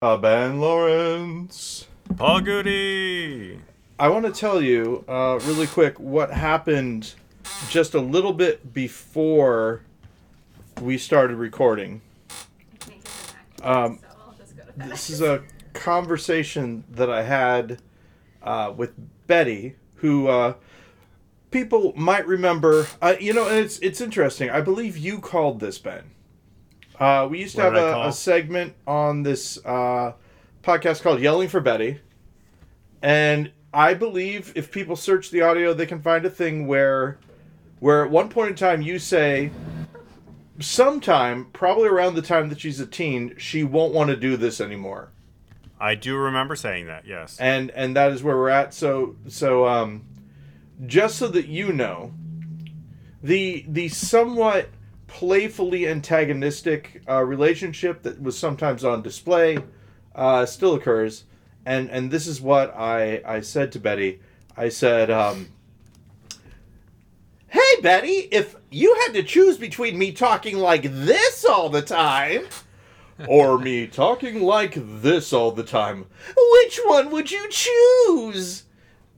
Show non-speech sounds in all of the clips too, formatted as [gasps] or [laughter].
Uh, ben Laurance. Paul Gude. I want to tell you uh, really quick what happened just a little bit before we started recording. Um, this is a conversation that I had uh, with Betty, who uh, people might remember. Uh, you know, and it's it's interesting. I believe you called this Ben. Uh, we used to What have a, a segment on this uh, podcast called "Yelling for Betty," and I believe if people search the audio, they can find a thing where, where at one point in time you say, sometime, probably around the time that she's a teen, she won't want to do this anymore I do remember saying that. Yes. and and that is where we're at. So so um, just so that you know, the the somewhat playfully antagonistic uh, relationship that was sometimes on display uh, still occurs, and and this is what I I said to Betty. I said. Um, Hey Betty, if you had to choose between me talking like this all the time or me talking like this all the time, which one would you choose?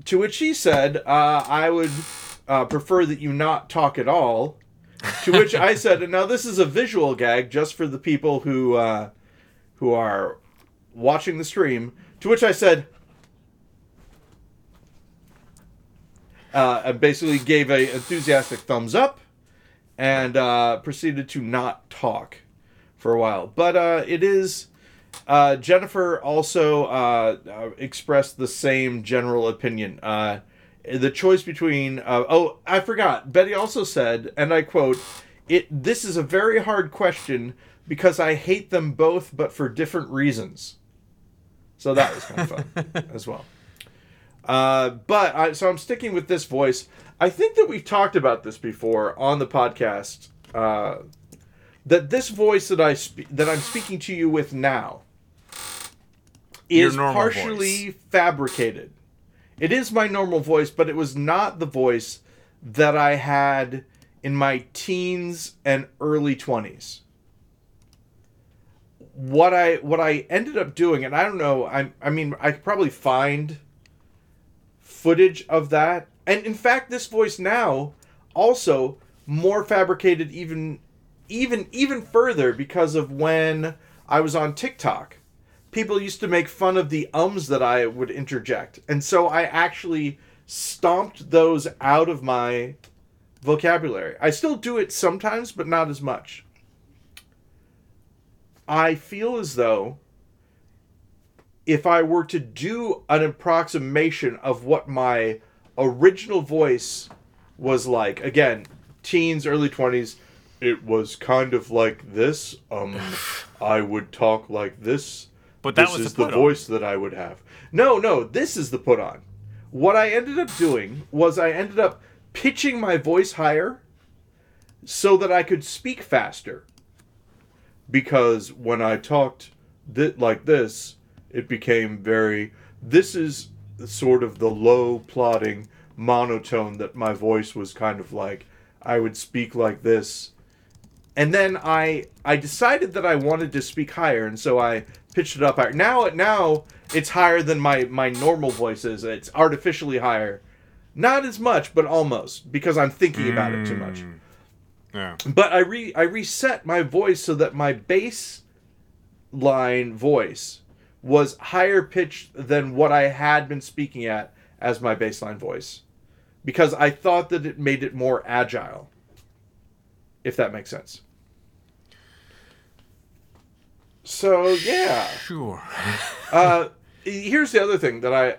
To which she said, uh, I would uh, prefer that you not talk at all. [laughs] To which I said, and now this is a visual gag just for the people who uh, who are watching the stream. To which I said, uh, and basically gave a enthusiastic thumbs up, and uh, proceeded to not talk for a while. But uh, it is. Uh, Jennifer also uh, uh, expressed the same general opinion. The choice between uh, oh I forgot. Betty also said, and I quote, "It this is a very hard question because I hate them both, but for different reasons." So that was kind of fun [laughs] as well. Uh, but I, so I'm sticking with this voice. I think that we've talked about this before on the podcast. Uh, that this voice that I spe- that I'm speaking to you with now is partially fabricated. It is my normal voice, but it was not the voice that I had in my teens and early 20s. What I what I ended up doing, and I don't know, I I mean I could probably find footage of that. And in fact, this voice now also more fabricated even even even further because of when I was on TikTok. People used to make fun of the ums that I would interject. And so I actually stomped those out of my vocabulary. I still do it sometimes, but not as much. I feel as though if I were to do an approximation of what my original voice was like, again, teens, early 20s, it was kind of like this. Um, [sighs] I would talk like this. But that this was is the the voice that I would have. No, no, this is the put on. What I ended up doing was I ended up pitching my voice higher so that I could speak faster. Because when I talked th- like this, it became very. This is sort of the low, plodding monotone that my voice was kind of like. I would speak like this. And then I I decided that I wanted to speak higher, and so I pitched it up higher. Now now it's higher than my my normal voice is. It's artificially higher. Not as much, but almost because I'm thinking about it too much. Mm. Yeah. But I re I reset my voice so that my bass line voice was higher pitched than what I had been speaking at as my baseline voice. Because I thought that it made it more agile. If that makes sense. So yeah. Sure. [laughs] Uh, here's the other thing that I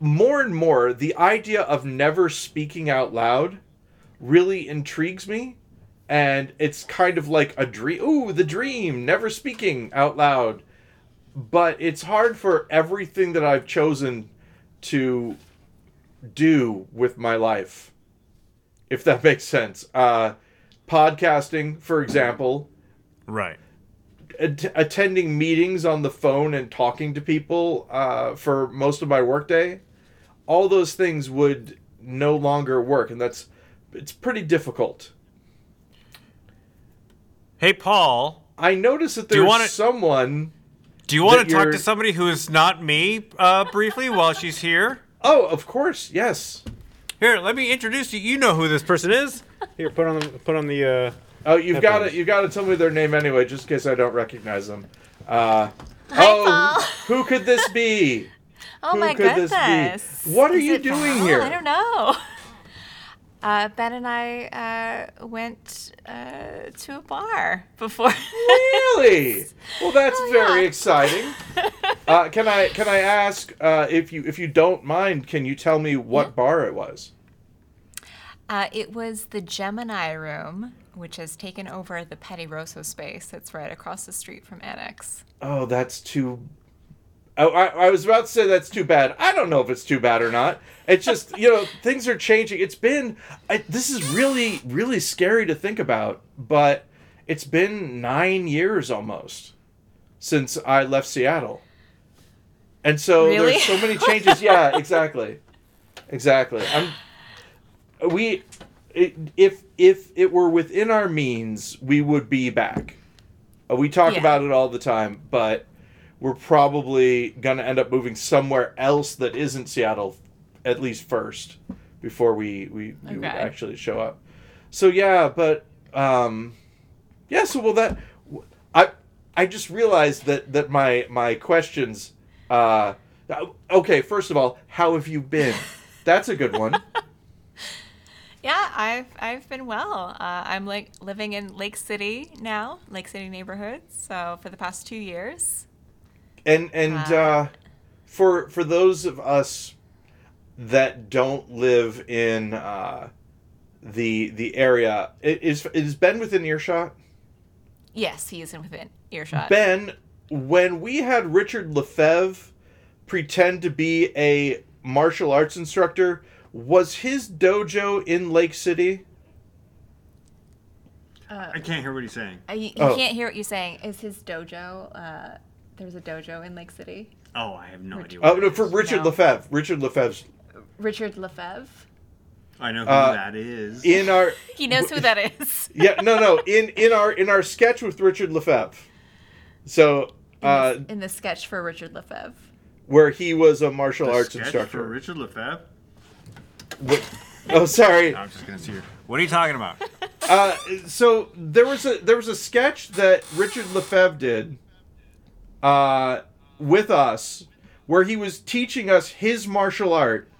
more and more the idea of never speaking out loud really intrigues me and it's kind of like a dream ooh the dream never speaking out loud but it's hard for everything that I've chosen to do with my life if that [laughs] makes sense uh podcasting for example Right. Att- attending meetings on the phone and talking to people uh, for most of my workday, all those things would no longer work, and that's it's pretty difficult. Hey, Paul. I noticed that Do you there's wanna- someone Do you want to talk to somebody who is not me uh, briefly while she's here? Oh, of course, yes. Here, let me introduce you. You know who this person is. Here, put on the put on the. Uh... Oh, you've got Headphones. to you got to tell me their name anyway, just in case I don't recognize them. Uh, Hi, oh, Paul. who could this be? [laughs] Oh Who my could this be? What are Is you doing Val? here? I don't know. [laughs] Uh, ben and I uh, went uh, to a bar before. Really? [laughs] Well, that's Oh, very yeah. exciting. Uh, can I can I ask uh, if you if you don't mind? Can you tell me what bar it was? Uh, it was the Gemini Room, which has taken over the Pettirosso space that's right across the street from Annex. Oh, that's too. Oh, I, I was about to say that's too bad. I don't know if it's too bad or not. It's just you know [laughs] things are changing. It's been I, this is really really scary to think about, but it's been nine years almost since I left Seattle, and so Really? there's so many changes. yeah, [laughs] exactly, exactly. I'm we it, if if it were within our means, we would be back. Uh, we talk Yeah. about it all the time, but we're probably going to end up moving somewhere else that isn't Seattle, at least first, before we we, we would actually show up. So yeah, but um, yeah. So well, that I I just realized that that my my questions. Uh, okay, first of all, how have you been? [laughs] That's a good one. Yeah, I've I've been well. Uh, I'm like living in Lake City now, Lake City neighborhood. So for the past two years. and and Uh, uh, for for those of us that don't live in uh, the the area, is is Ben within earshot? Yes, he is in within earshot. Ben, when we had Richard Lefebvre pretend to be a martial arts instructor, was his dojo in Lake City? Uh, I can't hear what he's saying. I, you Oh. can't hear what you're saying. Is his dojo? Uh, there's a dojo in Lake City. Oh, I have no idea. Oh What no, for. Richard No. Lefebvre. Richard Lefebvre's Richard Lefebvre. I know who uh, that is. in our [laughs] He knows who that is. [laughs] yeah no no in in our in our sketch with Richard Lefebvre. So In, uh, the, in the sketch for Richard Lefebvre. where he was a martial The arts sketch instructor. for Richard Lefebvre. What- oh, sorry. I'm just gonna see her. What are you talking about? Uh, so there was a there was a sketch that Richard Lefebvre did, uh, with us, where he was teaching us his martial art,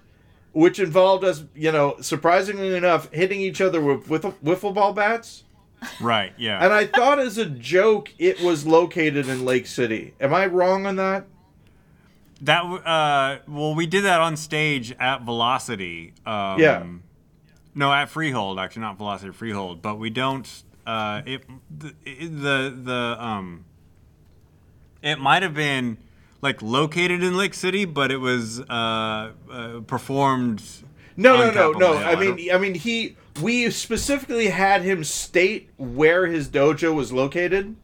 which involved us, you know, surprisingly enough, hitting each other with, with wiffle ball bats. right. Yeah. And I thought, as a joke, it was located in Lake City. Am I wrong on that? That uh, well, we did that on stage at Velocity. Um, Yeah. No, at Freehold, actually, not Velocity, Freehold. But we don't. Uh, it the the the um. It might have been like located in Lake City, but it was uh, uh performed. No, no, no, Capitol no. Hill. I mean, I mean, he. We specifically had him state where his dojo was located.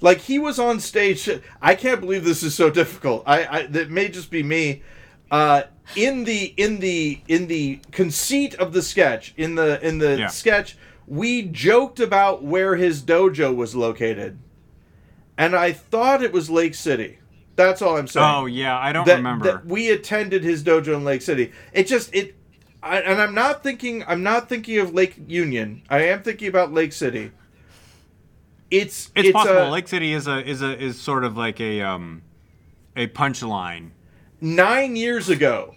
Like he was on stage. I can't believe this is so difficult. I, I that may just be me. Uh, in the in the in the conceit of the sketch, in the in the Yeah. sketch, we joked about where his dojo was located, and I thought it was Lake City. That's all I'm saying Oh yeah, I don't that, remember. that we attended his dojo in Lake City. It just it, I, and I'm not thinking I'm not thinking of Lake Union. I am thinking about Lake City. It's it's, possible. a- Lake City is a is a is sort of like a um a punchline. nine years ago.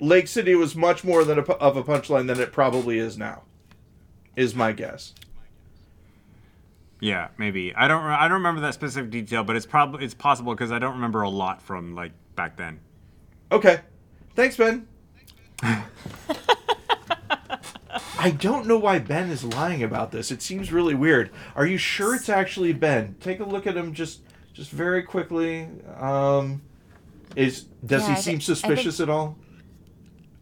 Lake City was much more than a, of a punchline than it probably is now. Is my guess. Yeah, maybe. I don't. I don't remember that specific detail, but it's probably it's possible because I don't remember a lot from like back then. Okay, thanks, Ben. [laughs] I don't know why Ben is lying about this. It seems really weird. Are you sure it's actually Ben? Take a look at him just just very quickly. Um is does Yeah, he seem think- suspicious at all?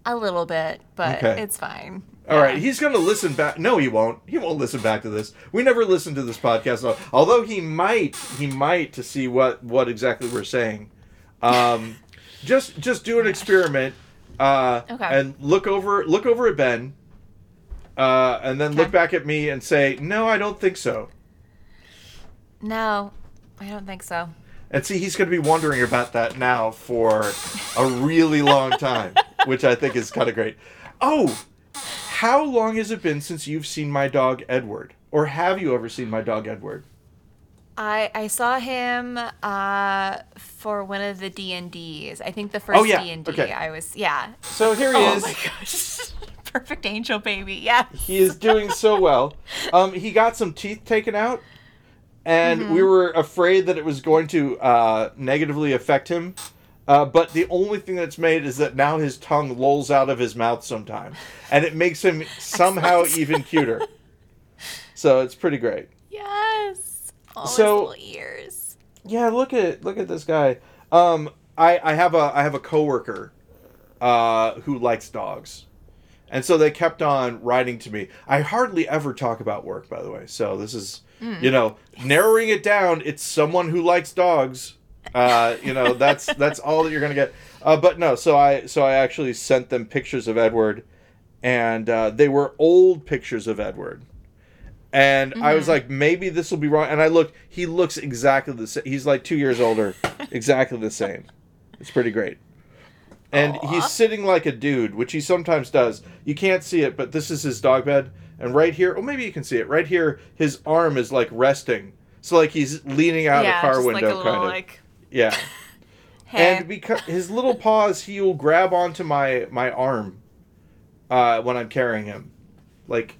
A little bit, but Okay. it's fine. All right, he's going to listen back. No, he won't. He won't listen back to this. We never listen to this podcast, although he might. He might to see what what exactly we're saying. Um, [laughs] just just do an experiment, uh, Okay. and look over look over at Ben, uh, and then look back at me and say, "No, I don't think so." No, I don't think so. And see, he's going to be wondering about that now for a really long time, [laughs] which I think is kind of great. Oh, how long has it been since you've seen my dog Edward? Or have you ever seen my dog Edward? I I saw him uh, for one of the D and D's. I think the first Oh. D and D. Okay. I was yeah. So here he Oh is. [laughs] perfect angel baby. Yeah. He is doing so well. Um, he got some teeth taken out, and Mm-hmm. we were afraid that it was going to uh, negatively affect him. Uh, but the only thing that's made is that now his tongue lolls out of his mouth sometimes, and it makes him [laughs] somehow even cuter. So it's pretty great. Yes. All So- his little ears. Yeah, look at look at this guy. Um, I I have a I have a coworker, uh, who likes dogs, and so they kept on writing to me. I hardly ever talk about work, by the way. So this is, you know, narrowing it down. It's someone who likes dogs. Uh, you know, that's [laughs] that's all that you're gonna get. Uh, but no, so I so I actually sent them pictures of Edward, and uh, they were old pictures of Edward. And I was like, maybe this will be wrong. And I looked, he looks exactly the same. He's like two years older, [laughs] exactly the same. It's pretty great. And Aw. he's sitting like a dude, which he sometimes does. You can't see it, but this is his dog bed. And right here, oh, maybe you can see it. Right here, his arm is like resting. So, like, he's leaning out yeah, a car window, like a little kind of. like yeah. [laughs] hey. And because his little paws, he'll grab onto my my arm uh, when I'm carrying him, like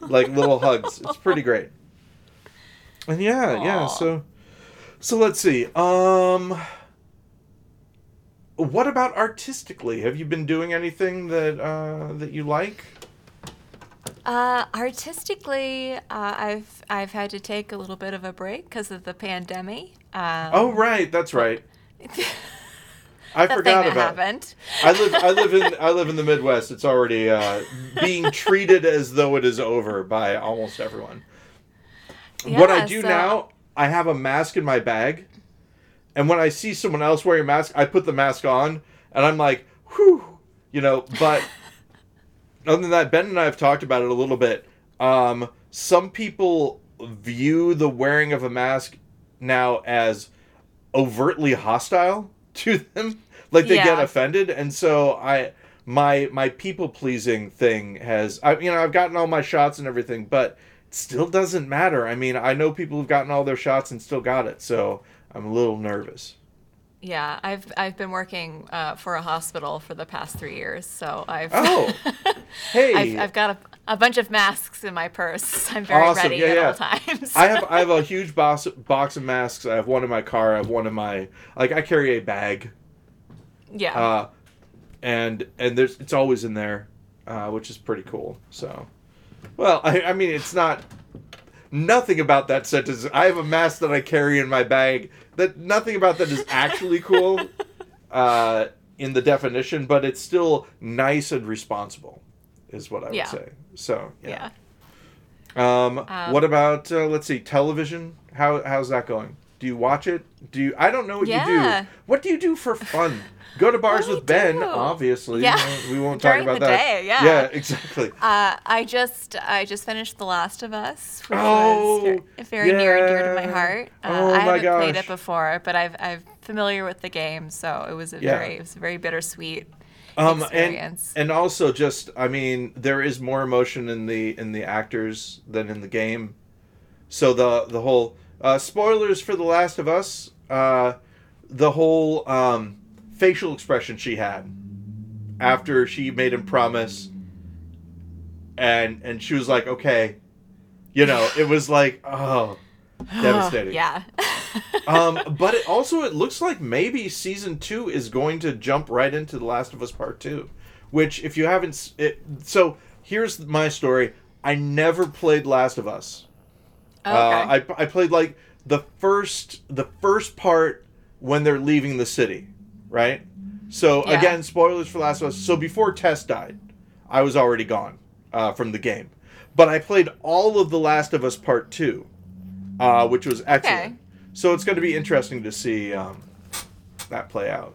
like little hugs. It's pretty [laughs] great. And yeah, yeah. So so let's see. Um, what about artistically? Have you been doing anything that uh, that you like? Uh, artistically, uh, I've I've had to take a little bit of a break because of the pandemic. Um, Oh right, that's right. [laughs] I that forgot thing that about. happened. I live I live in I live in the Midwest. It's already uh, being treated as though it is over by almost everyone. what I do so- now, I have a mask in my bag, and when I see someone else wearing a mask, I put the mask on, and I'm like, whew, you know. But [laughs] other than that, Ben and I have talked about it a little bit. Um, some people view the wearing of a mask now as overtly hostile [laughs] to them like they get offended and so i my my people pleasing thing has i you know i've gotten all my shots and everything but it still doesn't matter i mean i know people who've gotten all their shots and still got it so i'm a little nervous Yeah, I've I've been working uh, for a hospital for the past three years, so I've Oh, [laughs] hey I've, I've got a, a bunch of masks in my purse. [laughs] I'm very Awesome, ready yeah, at yeah. all times. I have I have a [laughs] huge box box of masks. I have one in my car. I have one in my like I carry a bag, yeah. uh, and and there's it's always in there, uh, which is pretty cool. So, well, I, I mean it's not nothing about that sentence. I have a mask that I carry in my bag. That nothing about that is actually cool, [laughs] uh, in the definition, but it's still nice and responsible, is what I would Yeah. say. So yeah. um, Um, what about uh, let's see, television? How how's that going? Do you watch it? Do you? I don't know what you do. What do you do for fun? Go to bars [laughs] with Ben, do? obviously. Yeah. We won't [laughs] talk During about that. day, yeah. Yeah, exactly. Uh, I just I just finished The Last of Us, which Oh, was ver- very near and dear to my yeah. heart. Uh, Oh, I haven't played it before, but I've I'm familiar with the game, so it was a Yeah. very it was a very bittersweet Um, and experience. and also just, I mean, there is more emotion in the in the actors than in the game. So the the whole uh, spoilers for The Last of Us. Uh, the whole um, facial expression she had after she made him promise, and and she was like, okay, you know, it was like, [laughs] oh, devastating. yeah. [laughs] um, [laughs] but it also it looks like maybe season two is going to jump right into The Last of Us Part Two, which if you haven't, it, so here's my story. I never played Last of Us. Okay. Uh, I I played like the first the first part when they're leaving the city, right? So Yeah. again, spoilers for Last of Us. So before Tess died, I was already gone uh, from the game, but I played all of the Last of Us Part Two, uh, which was excellent. Okay. So it's going to be interesting to see um, that play out.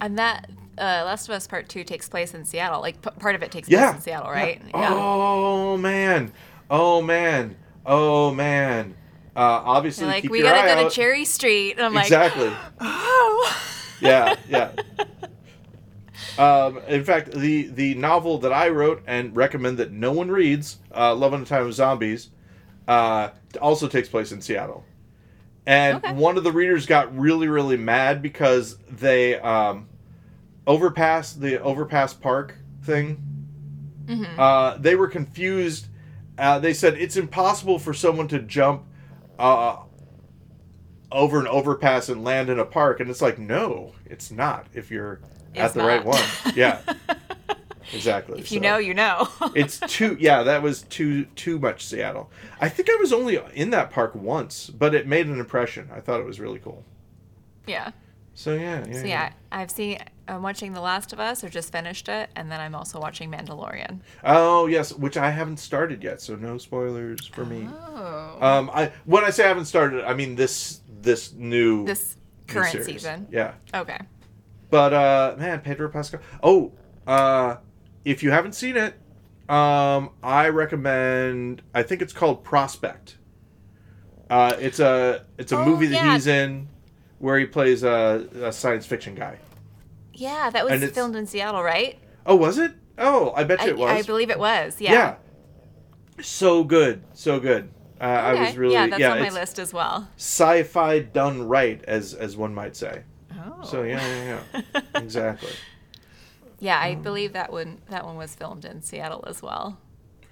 and that uh, Last of Us Part Two takes place in Seattle. Like p- part of it takes Yeah. place in Seattle, right? Yeah. Oh man. Oh man. Oh man. Uh, obviously, They're like, we gotta go out. to Cherry Street. And I'm like, exactly. [gasps] oh. yeah, yeah. Um, in fact, the the novel that I wrote and recommend that no one reads, uh, "Love in a Time of Zombies," uh, also takes place in Seattle. And Okay. one of the readers got really, really mad because they um, overpass the overpass park thing. Mm-hmm. Uh, they were confused. Uh, they said it's impossible for someone to jump uh, over an overpass and land in a park, and it's like, no, it's not. If you're at It's the right one, yeah, [laughs] exactly. if you So, know, you know. [laughs] it's too. Yeah, that was too too much Seattle. I think I was only in that park once, but it made an impression. I thought it was really cool. yeah. So yeah, yeah. So yeah, I've seen. I'm watching The Last of Us, or just finished it, and then I'm also watching Mandalorian. Oh yes, which I haven't started yet, so no spoilers for me. Oh. Um, I when I say I haven't started, I mean this this new this current series. season. Yeah, Okay. but uh, man, Pedro Pascal. Oh, uh, if you haven't seen it, um, I recommend. I think it's called Prospect. Uh, it's a it's a Oh, movie that yeah. he's in, where he plays a, a science fiction guy. Yeah, that was filmed in Seattle, right? Oh, was it? Oh, I bet I, you it was. I believe it was. yeah. Yeah. So good, so good. Uh, I was really yeah, that's on my list as well. Sci-fi done right, as as one might say. Oh. So yeah, yeah, yeah. [laughs] exactly. Yeah, I believe that one that one was filmed in Seattle as well.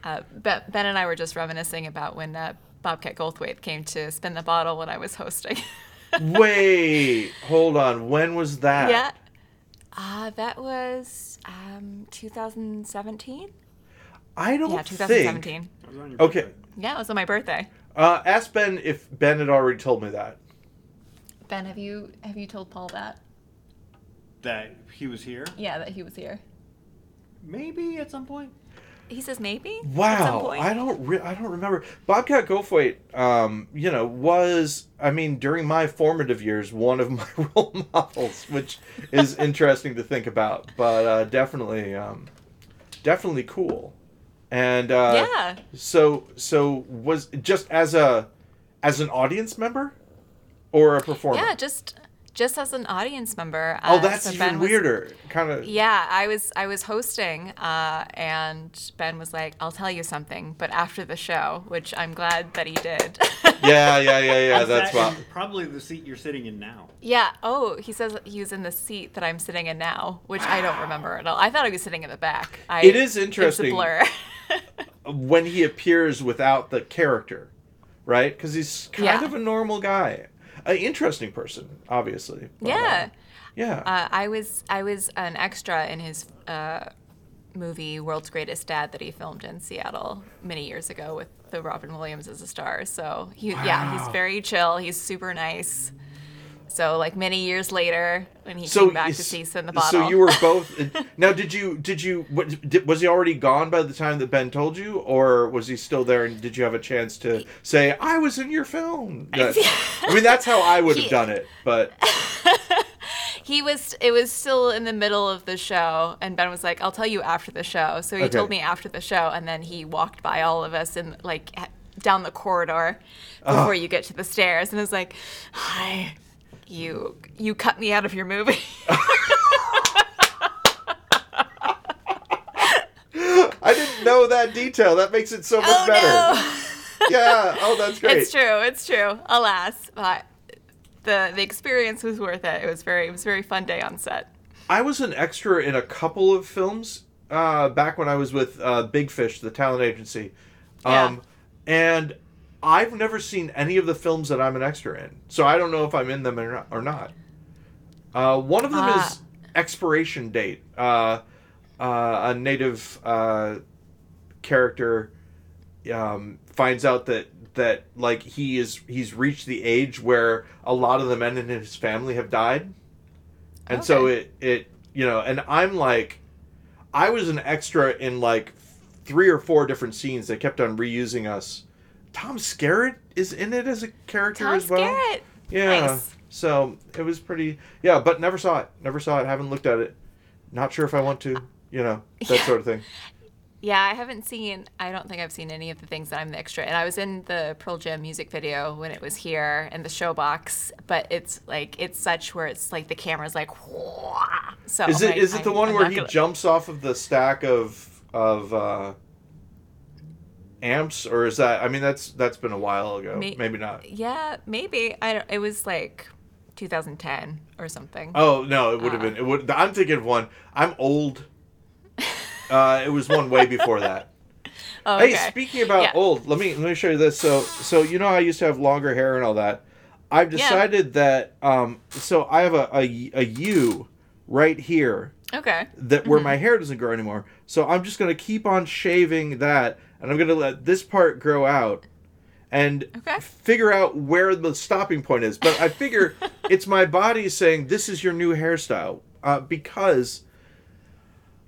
Uh, ben, ben and I were just reminiscing about when uh, Bobcat Goldthwait came to spin the bottle when I was hosting. [laughs] Wait, hold on. When was that? yeah. Uh, that was um, 2017. I don't Yeah, think. 2017. That was on your Okay. Yeah, it was on my birthday. Uh, ask Ben if Ben had already told me that. Ben, have you have you told Paul that? That he was here? Yeah, that he was here. Maybe at some point. He says maybe. Wow. I don't. Re- I don't remember. Bobcat Goldthwait, um, you know, was I mean during my formative years one of [laughs] my role models, which is [laughs] interesting to think about, but uh, definitely, um, definitely cool. And uh, yeah. So so was just as a as an audience member or a performer? Yeah, just just as an audience member. oh, uh, that's so even was- weirder. Kind of. Yeah, I was I was hosting, uh, and Ben was like, "I'll tell you something," but after the show, which I'm glad that he did. Yeah, yeah, yeah, yeah. Is [laughs] That's that why. probably the seat you're sitting in now. yeah. Oh, he says he was in the seat that I'm sitting in now, which I don't remember at all. I thought he was sitting in the back. I, It is interesting. It's a blur. [laughs] when he appears without the character, right? Because he's kind Yeah. of a normal guy, an interesting person, obviously. but, yeah. yeah. Uh, I was I was an extra in his uh, movie World's Greatest Dad that he filmed in Seattle many years ago with the Robin Williams as a star. So he yeah he's very chill. He's super nice. So like many years later when he so came back to see Spin the Bottle. So you were both. [laughs] now, did you did you what, did, was he already gone by the time that Ben told you, or was he still there? And did you have a chance to say I was in your film? That- I mean, that's how I would have [laughs] done it, but [laughs] he was it was still in the middle of the show and ben was like i'll tell you after the show so he Okay. told me after the show and then he walked by all of us and like down the corridor Ah. before you get to the stairs and it was like hi you you cut me out of your movie [laughs] I didn't know that detail. That makes it so much oh better. no Yeah. Oh, that's great. it's true it's true alas but the the experience was worth it it was very it was a very fun day on set I was an extra in a couple of films uh, back when I was with uh, Big Fish, the talent agency. Um, And I've never seen any of the films that I'm an extra in. So I don't know if I'm in them or not. Or not. Uh, one of them Ah. is Expiration Date. Uh, uh, a native uh, character um, finds out that that like he is he's reached the age where a lot of the men in his family have died and so it it you know and i'm like i was an extra in like three or four different scenes they kept on reusing us tom skerritt is in it as a character Tom as well Tom Skerritt. yeah Nice. so it was pretty yeah but never saw it never saw it haven't looked at it not sure if i want to you know that Yeah. sort of thing [laughs] Yeah, I haven't seen. I don't think I've seen any of the things that I'm the extra. And I was in the Pearl Jam music video when it was here in the showbox. But it's like it's such where it's like the camera's like. Whoa. So Is it is it the I'm- one I'm where he gonna- jumps off of the stack of of uh, amps, or is that? I mean, that's that's been a while ago. May- Maybe not. Yeah, maybe. I don't. It was like 2010 or something. Oh no, it would have been. It would. I'm thinking of one. I'm old. [laughs] Uh, it was one way before that. Oh, okay. Hey, speaking about Yeah. old, let me let me show you this. So so you know I used to have longer hair and all that. I've Yeah. decided that um so I have a, a, a U right here Okay. that where my hair doesn't grow anymore. So I'm just gonna keep on shaving that, and I'm gonna let this part grow out, and Okay. figure out where the stopping point is. But I figure [laughs] it's my body saying this is your new hairstyle uh, because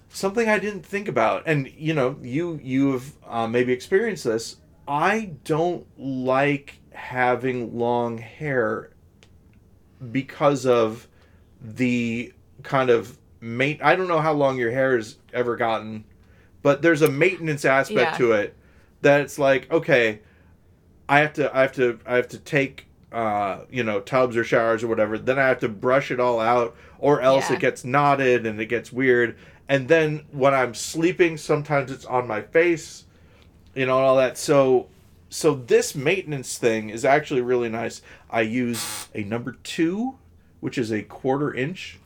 something I didn't think about, and you know, you you have uh, maybe experienced this. I don't like having long hair because of the kind of mate. I don't know how long your hair has ever gotten, but there's a maintenance aspect Yeah. to it that it's like okay, I have to I have to I have to take uh you know tubs or showers or whatever. Then I have to brush it all out, or else Yeah. it gets knotted and it gets weird. And then when I'm sleeping, sometimes it's on my face, you know, and all that. So so this maintenance thing is actually really nice. I use a number two, which is a quarter inch,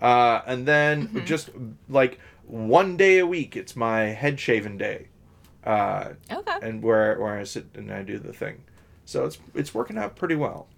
uh, and then just like one day a week, it's my head shaven day, uh, Okay. and where where I sit and I do the thing. So it's it's working out pretty well.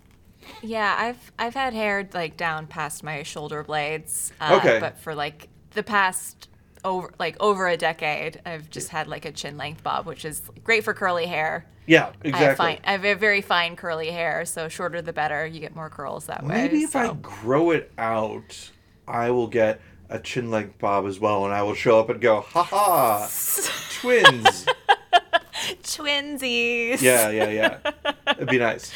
Yeah, I've I've had hair like down past my shoulder blades. Uh, Okay. But for like the past over like over a decade, I've just had like a chin length bob, which is great for curly hair. Yeah, I have exactly. fine. I have a very fine curly hair, so shorter the better. You get more curls that way. Maybe if I grow it out, I will get a chin length bob as well, and I will show up and go, ha ha, [laughs] twins. twinsies. Yeah, yeah, yeah. It'd be nice.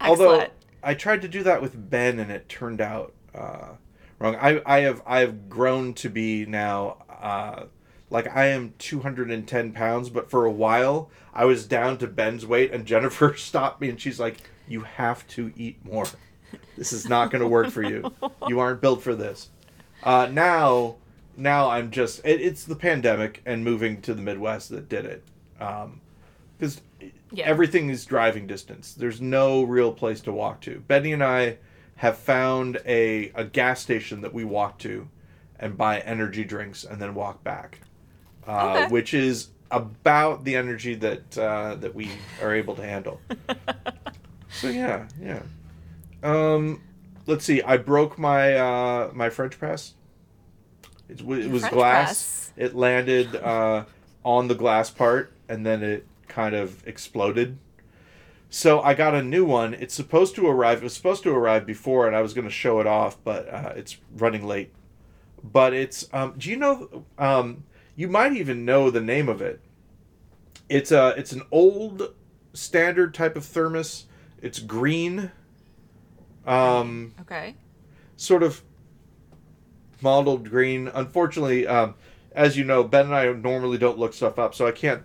Although Excellent. I tried to do that with Ben and it turned out uh, wrong. I, I have I have grown to be now uh, like I am 210 pounds, but for a while I was down to Ben's weight, and Jennifer [laughs] stopped me and she's like, "You have to eat more. This is not going to work for you. [laughs] You aren't built for this." Uh, now, now I'm just it, it's the pandemic and moving to the Midwest that did it. Because Yeah. everything is driving distance. There's no real place to walk to. Betty and I have found a, a gas station that we walk to and buy energy drinks and then walk back, uh, Okay. which is about the energy that uh, that we are able to handle. [laughs] so yeah, yeah. Um, let's see. I broke my uh, my French press. It, it was French glass. press? It landed uh, on the glass part, and then it kind of exploded. So I got a new one. It's supposed to arrive. It was supposed to arrive before, and I was going to show it off, but uh, it's running late. But it's. Um, do you know? Um, you might even know the name of it. It's a. It's an old, standard type of thermos. It's green. Um, Okay. sort of mottled green. Unfortunately, um, as you know, Ben and I normally don't look stuff up, so I can't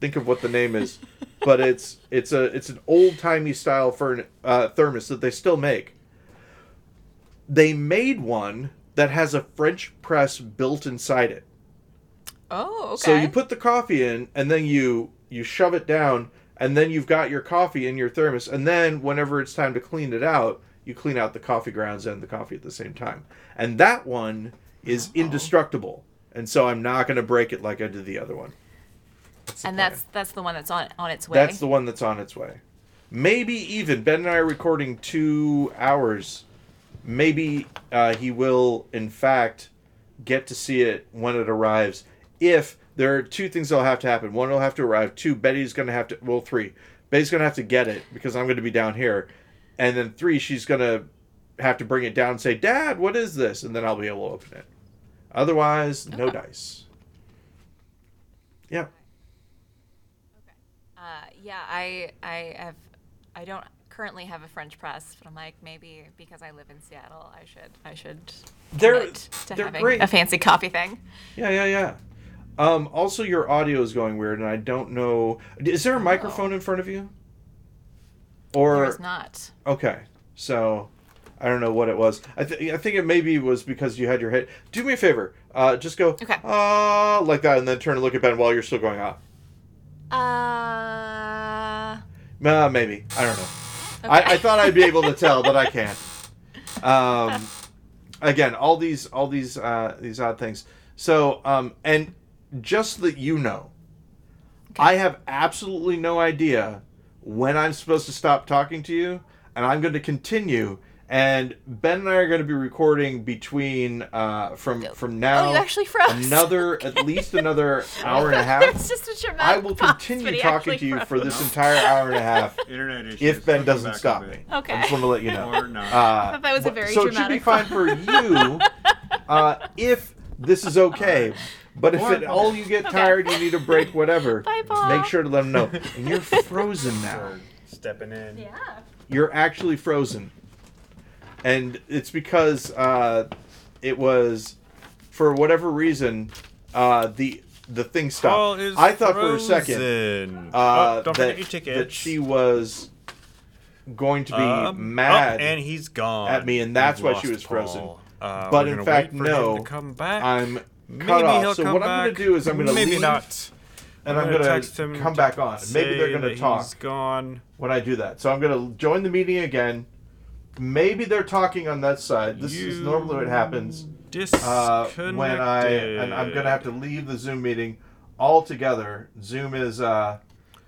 think of what the name is. [laughs] but it's it's a it's an old timey style furn- uh, thermos that they still make. They made one that has a French press built inside it. Oh, okay. So you put the coffee in, and then you you shove it down, and then you've got your coffee in your thermos, and then whenever it's time to clean it out, you clean out the coffee grounds and the coffee at the same time. And that one is indestructible, and so I'm not going to break it like I did the other one. That's the and plan. that's that's the one that's on on its way. that's the one that's on its way. Maybe even Ben and I are recording two hours. Maybe uh, he will, in fact, get to see it when it arrives. If there are two things that'll have to happen, one will have to arrive. Two, Betty's going to have to. Well, three, Betty's going to have to get it because I'm going to be down here, and then three, she's going to have to bring it down and say, "Dad, what is this?" And then I'll be able to open it. Otherwise, no dice. Yeah. Uh, yeah, I I have I don't currently have a French press, but I'm like maybe because I live in Seattle, I should I should They're- commit to they're having great. a fancy coffee thing. Yeah, yeah, yeah. Um, also, your audio is going weird, and I don't know. Is there a microphone in front of you? Or There is not. okay, so I don't know what it was. I, th- I think it maybe was because you had your head. Do me a favor. Uh, just go Okay. uh, like that, and then turn and look at Ben while you're still going ah. Uh. Uh, maybe I don't know. I, I thought I'd be able to [laughs] tell, but I can't. Um, [laughs] again, all these all these uh, these odd things. So, um, and just that you know, I have absolutely no idea when I'm supposed to stop talking to you, and I'm going to continue. And Ben and I are going to be recording between uh, from from now Oh, you actually froze. another [laughs] at least another [laughs] hour and a half. There's just a dramatic I will continue but talking to you for this entire hour and a half [laughs] Internet issues. if Ben doesn't stop me. Okay. I just want to let you know. Or not. Uh, thought that was a very so it should be fine for you uh, if this is okay. But if Or- at all you get tired, you need a break, whatever. [laughs] Bye, just Paul. make sure to let them know. [laughs] And you're frozen now. Or stepping in. Yeah. You're actually frozen, and it's because uh, it was for whatever reason uh, the the thing Paul stopped. is I thought for a second frozen. uh, oh, don't that, your tickets. that she was going to be Um, mad. oh, and he's gone. at me, and that's We've why she lost was frozen. Uh, But in fact, no, come back. I'm Maybe cut he'll off. So come what back. I'm going to do is I'm going to maybe leave, not. and I'm gonna going to come back on. Maybe they're going to talk gone. when I do that. So I'm going to join the meeting again. Maybe they're talking on that side. This is normally what happens uh, when I and I'm going to have to leave the Zoom meeting altogether. Zoom is uh,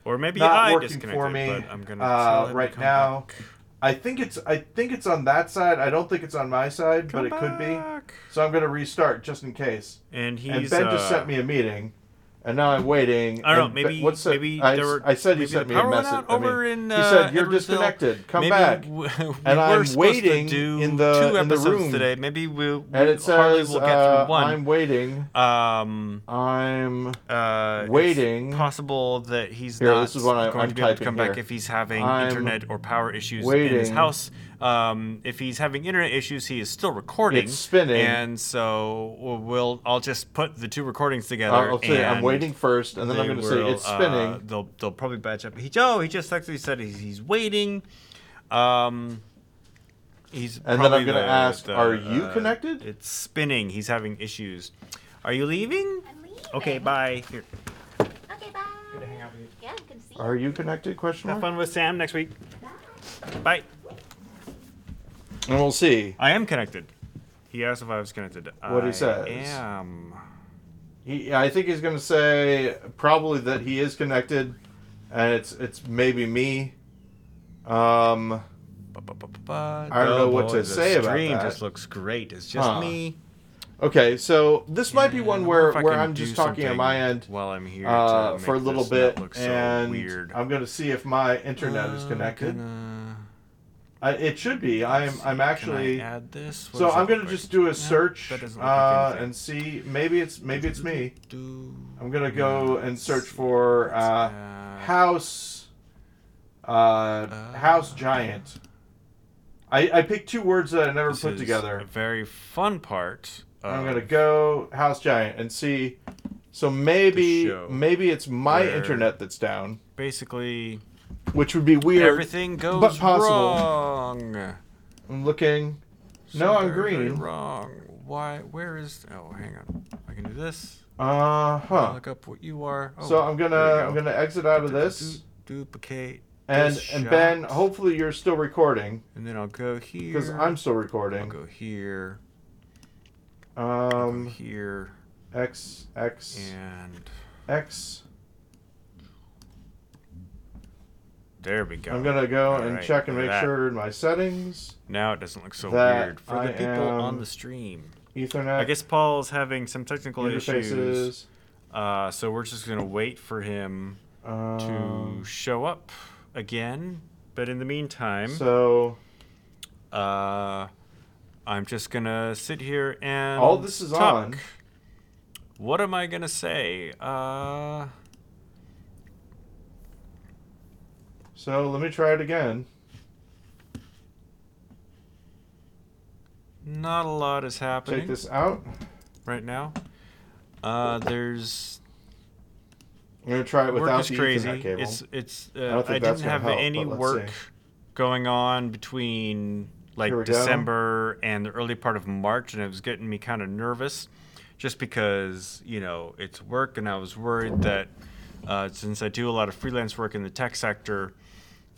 Or maybe not I working for me but I'm gonna uh, tell him to right now. back. I think it's I think it's on that side. I don't think it's on my side, but it Come could be. back. So I'm going to restart just in case. And he's. and Ben just uh, sent me a meeting, and now I'm waiting. I don't know. Maybe what's the- maybe I, there were. I said he sent me a message. I mean, in. he uh, said you're Edwardsville. disconnected. Come Maybe back. w- [laughs] we And I'm waiting to do in the- two in the room. today. Maybe we'll. And it says we'll get uh, through one. I'm waiting. Um, I'm uh, it's Waiting. possible that he's Here, not this is what I- going I'm to be able to come back if he's having I'm internet or power issues in his house. Um, if he's having internet issues, he is still recording. It's spinning. and so we'll, we'll I'll just put the two recordings together. I'll say I'm waiting first, and then I'm going to say will, it's spinning. Uh, they'll they'll probably batch up. He oh he just actually said he's, he's waiting. Um, he's And then I'm gonna ask, the, are you uh, connected? It's spinning. He's having issues. Are you leaving? I'm leaving. Okay, bye. Here. Okay, bye. Good to hang out with you. Yeah, good to see you. Are you connected? Question Have fun with Sam next week. Bye. And we'll see. I am connected. He asked if I was connected. What he I says. am. He, I think he's going to say probably that he is connected, and it's it's maybe me. Um, I don't know what to say about stream that. just looks great. It's just Huh. me. okay, so this might be And one where if I where can I'm do just talking on something my end while I'm here uh, for a make little this bit, look so and weird. I'm going to see if my internet is Uh, connected. gonna- I, it should be. I'm I'm actually. Add this? What So I'm gonna just do a search that doesn't look like uh, and see. Maybe it's maybe it's me. I'm gonna go and search for uh, house uh, house giant. I I picked two words that I never this put is together. A very fun part. I'm gonna go house giant and see. So maybe maybe it's my internet that's down, Basically, which would be weird. everything goes but possible. wrong. I'm looking. No, I'm green. wrong. Why? Where is? Oh, hang on. I can do this. Uh huh. Look up what you are. Oh, So I'm gonna you I'm gonna exit out of this. Duplicate. And and shot, Ben, hopefully you're still recording And then I'll go here. because I'm still recording. I'll go here. Go Um, here X X and X. there we go. I'm gonna go All and right, check and make that. sure in my settings. Now it doesn't look so that weird for the I people on the stream. Ethernet. I guess Paul's having some technical issues. Uh, so we're just gonna wait for him to Um, show up again. But in the meantime, so uh, I'm just gonna sit here and All this is talk. on. What am I gonna say? Uh, so let me try it again. not a lot is happening Take this out. right now. Uh, there's I'm gonna try it without the crazy. Ethernet cable. It's it's. Uh, I, that's didn't have help, any work see. going on between like we go. December and the early part of March, and it was getting me kind of nervous, just because you know it's work, and I was worried that uh, since I do a lot of freelance work in the tech sector,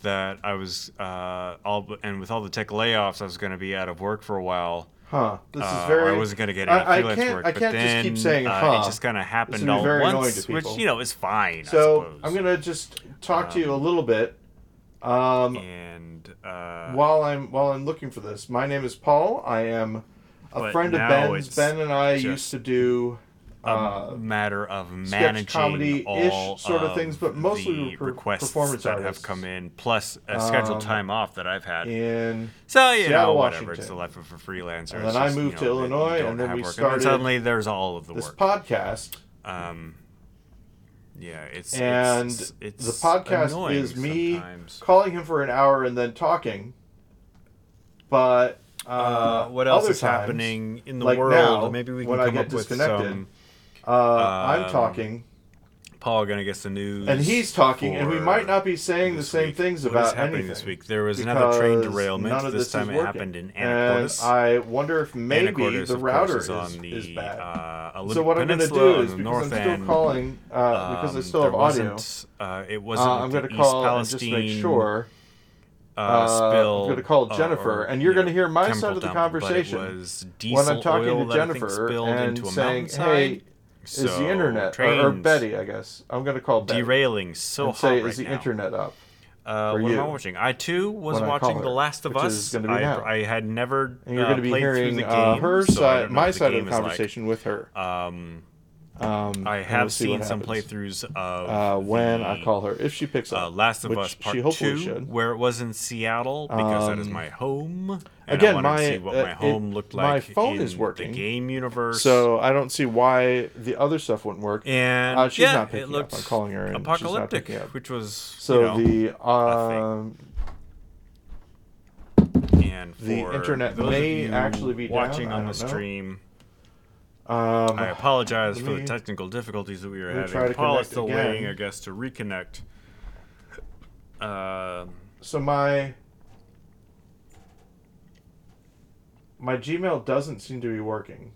that I was uh, all and with all the tech layoffs, I was going to be out of work for a while. Huh. This Uh, is very. I wasn't going to get any I- I freelance can't- work. I but can't just then, keep saying, uh, huh. It just kind of happened all very annoying once, to which you know is fine. So suppose. I'm gonna just talk to you a little bit. Um, and uh, while I'm while I'm looking for this, my name is Paul. I am a friend of Ben's. Ben and I just used to do a uh, matter of managing comedy-ish all sort of things, but mostly the we per- requests performance that artists. have come in, plus a scheduled Um, time off that I've had. in so you Seattle, know, whatever. Washington. It's the life of a freelancer. And then I just, you moved to know, you Illinois, and then we work. started suddenly there's all of the this work. podcast. um, yeah, it's and it's, it's the podcast is me sometimes. calling him for an hour and then talking. But uh, Uh, what else is times, happening in the like world? now, Maybe we can when I come get up with disconnected, some. Uh, I'm um, talking, Paul gonna get the news, and he's talking, and we might not be saying the same week. things What about is happening anything. this week? There was another train derailment. This, this time it working. happened in And Anacortes. I wonder if maybe Anacortes, the router is, on the is bad. uh, so what I'm going to do is because I'm still calling uh, because I um, still have audio. Uh, it Uh, wasn't I'm going to call and just make sure. Uh, Uh, spill, I'm gonna call uh, Jennifer, or, and you're you know, gonna hear my side of the dump, conversation when I'm talking to that I think Jennifer and into a saying, mountainside. "Hey, is the internet or, or Betty? I guess I'm going to call Betty derailing so and hot say, right "Is the now. internet up?" Uh, what am I watching? I too was when watching The Last of Us. I. I had never And you're uh, going to be played through hearing the uh, game, her so side, my side of the is like. conversation with her. Um, Um, I have we'll see seen some playthroughs of uh, when the, I call her if she picks uh, up. Last of Us Part Two, should. where it was in Seattle because that is Um, my home. Again, I my- to see what uh, my it- home looked my phone in is working. the game universe. So I don't see why the other stuff wouldn't work. and uh, she's yeah, not picking it up. I'm calling her and she's not apocalyptic, which was So you know, the um, and for the internet may actually be watching I on the stream. Um, I apologize for the technical difficulties that we were let me try having. Paul is still again. waiting, I guess, to reconnect. Uh, so my my Gmail doesn't seem to be working.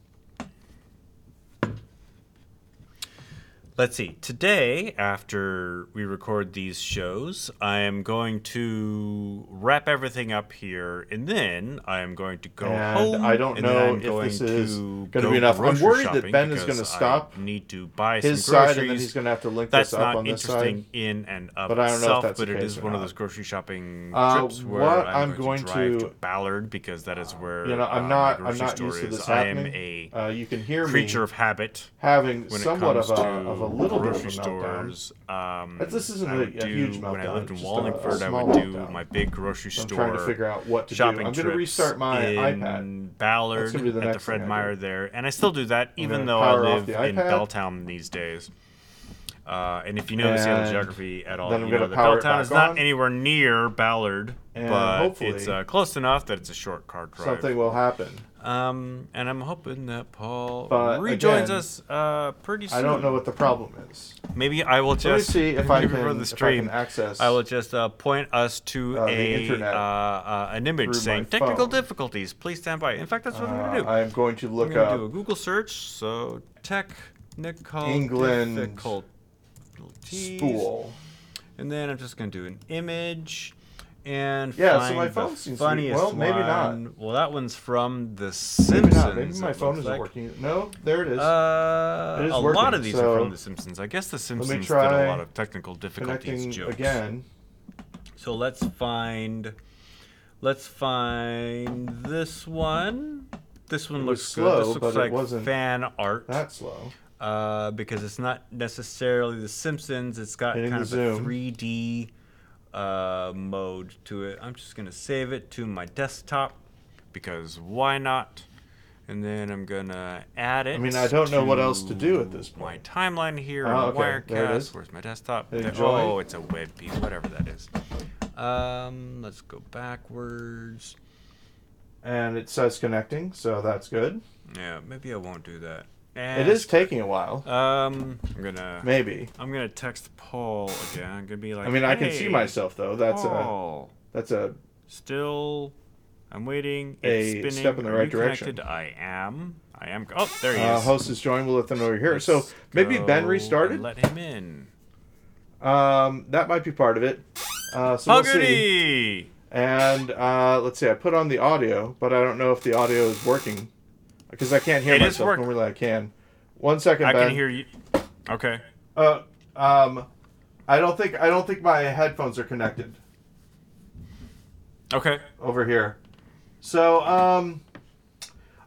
Let's see. Today, after we record these shows, I am going to wrap everything up here, and then I am going to go And home. I don't know if this is gonna be enough. I'm worried that Ben is gonna stop I need to buy His some side, groceries. and then he's going to have to link That's this up not on this interesting in and of But I don't know if itself, that's but it is one of those grocery shopping Uh, trips where what I'm, I'm going, going to drive to- to Ballard because that is where You know, I'm uh, not. I'm grocery not store used to is. this I am a uh, you can hear creature of habit having when it somewhat comes of a a little bit of a grocery stores. Um, this isn't I a- would a do, huge When I meltdown, lived in it's just a- a Wallingford, I small would do meltdown. my big grocery I'm store. trying to figure out what to do. shopping I'm going to trips restart my in iPad. Ballard gonna be the at the next Fred thing I Meyer do. there, and I still do that even gonna though I power off live the in iPad. Belltown these days. Uh, and if you know the Seattle And geography at all, then you know gonna that power it Belltown is not on. anywhere near Ballard, And but hopefully it's uh, close enough that it's a short car drive. Something will happen. Um, and I'm hoping that Paul But rejoins again, us uh, pretty soon. I don't know what the problem is. Maybe I will Let me just see if I maybe can, for the if I stream. can access. I will just uh, point us to uh, the a internet uh, uh, an image through saying my technical phone. difficulties. Please stand by. In fact, that's what I'm Uh, gonna do. I'm going to I'm look gonna up do a Google search. So technical England difficulties. spool. and then I'm just gonna do an image. And Yeah, so my phone seems to be- funniest well, maybe not. one. Well, that one's from The Maybe Simpsons. not. Maybe my phone isn't like. working. No, there it is. Uh, It is a lot of these so are from The Simpsons. I guess The Simpsons did a lot of technical difficulties jokes. again. So let's find, let's find this one. This one looks slow, good. This looks like wasn't fan art. That slow. Uh, because it's not necessarily The Simpsons. It's got Hitting kind of a 3D uh, mode to it. I'm just gonna save it to my desktop because why not? And then I'm gonna add it. I mean, I don't know what else to do at this point. My timeline here Oh, on okay, there it Wirecast. Where's my desktop? Enjoy. Oh, it's a web piece, whatever that is. Um, let's go backwards. And it says connecting, so that's good. Yeah, maybe I won't do that. It is taking a while. Um, I'm gonna. Maybe. I'm gonna text Paul again. I'm gonna be like. I mean, I can see myself though. That's a Paul, that's a still. I'm waiting. A It's spinning. step in the right direction. I am. I am. Oh, there he uh, is. host is joined. We'll let them know you're here. so Let's maybe Ben restarted. Let him in. Um, that might be part of it. Uh, so we'll see. And uh, let's see. I put on the audio, but I don't know if the audio is working because I can't hear It myself. work- Normally I can. One second, I Ben. can hear you. Okay. Uh, um, I don't think I don't think my headphones are connected Okay. over here. So um,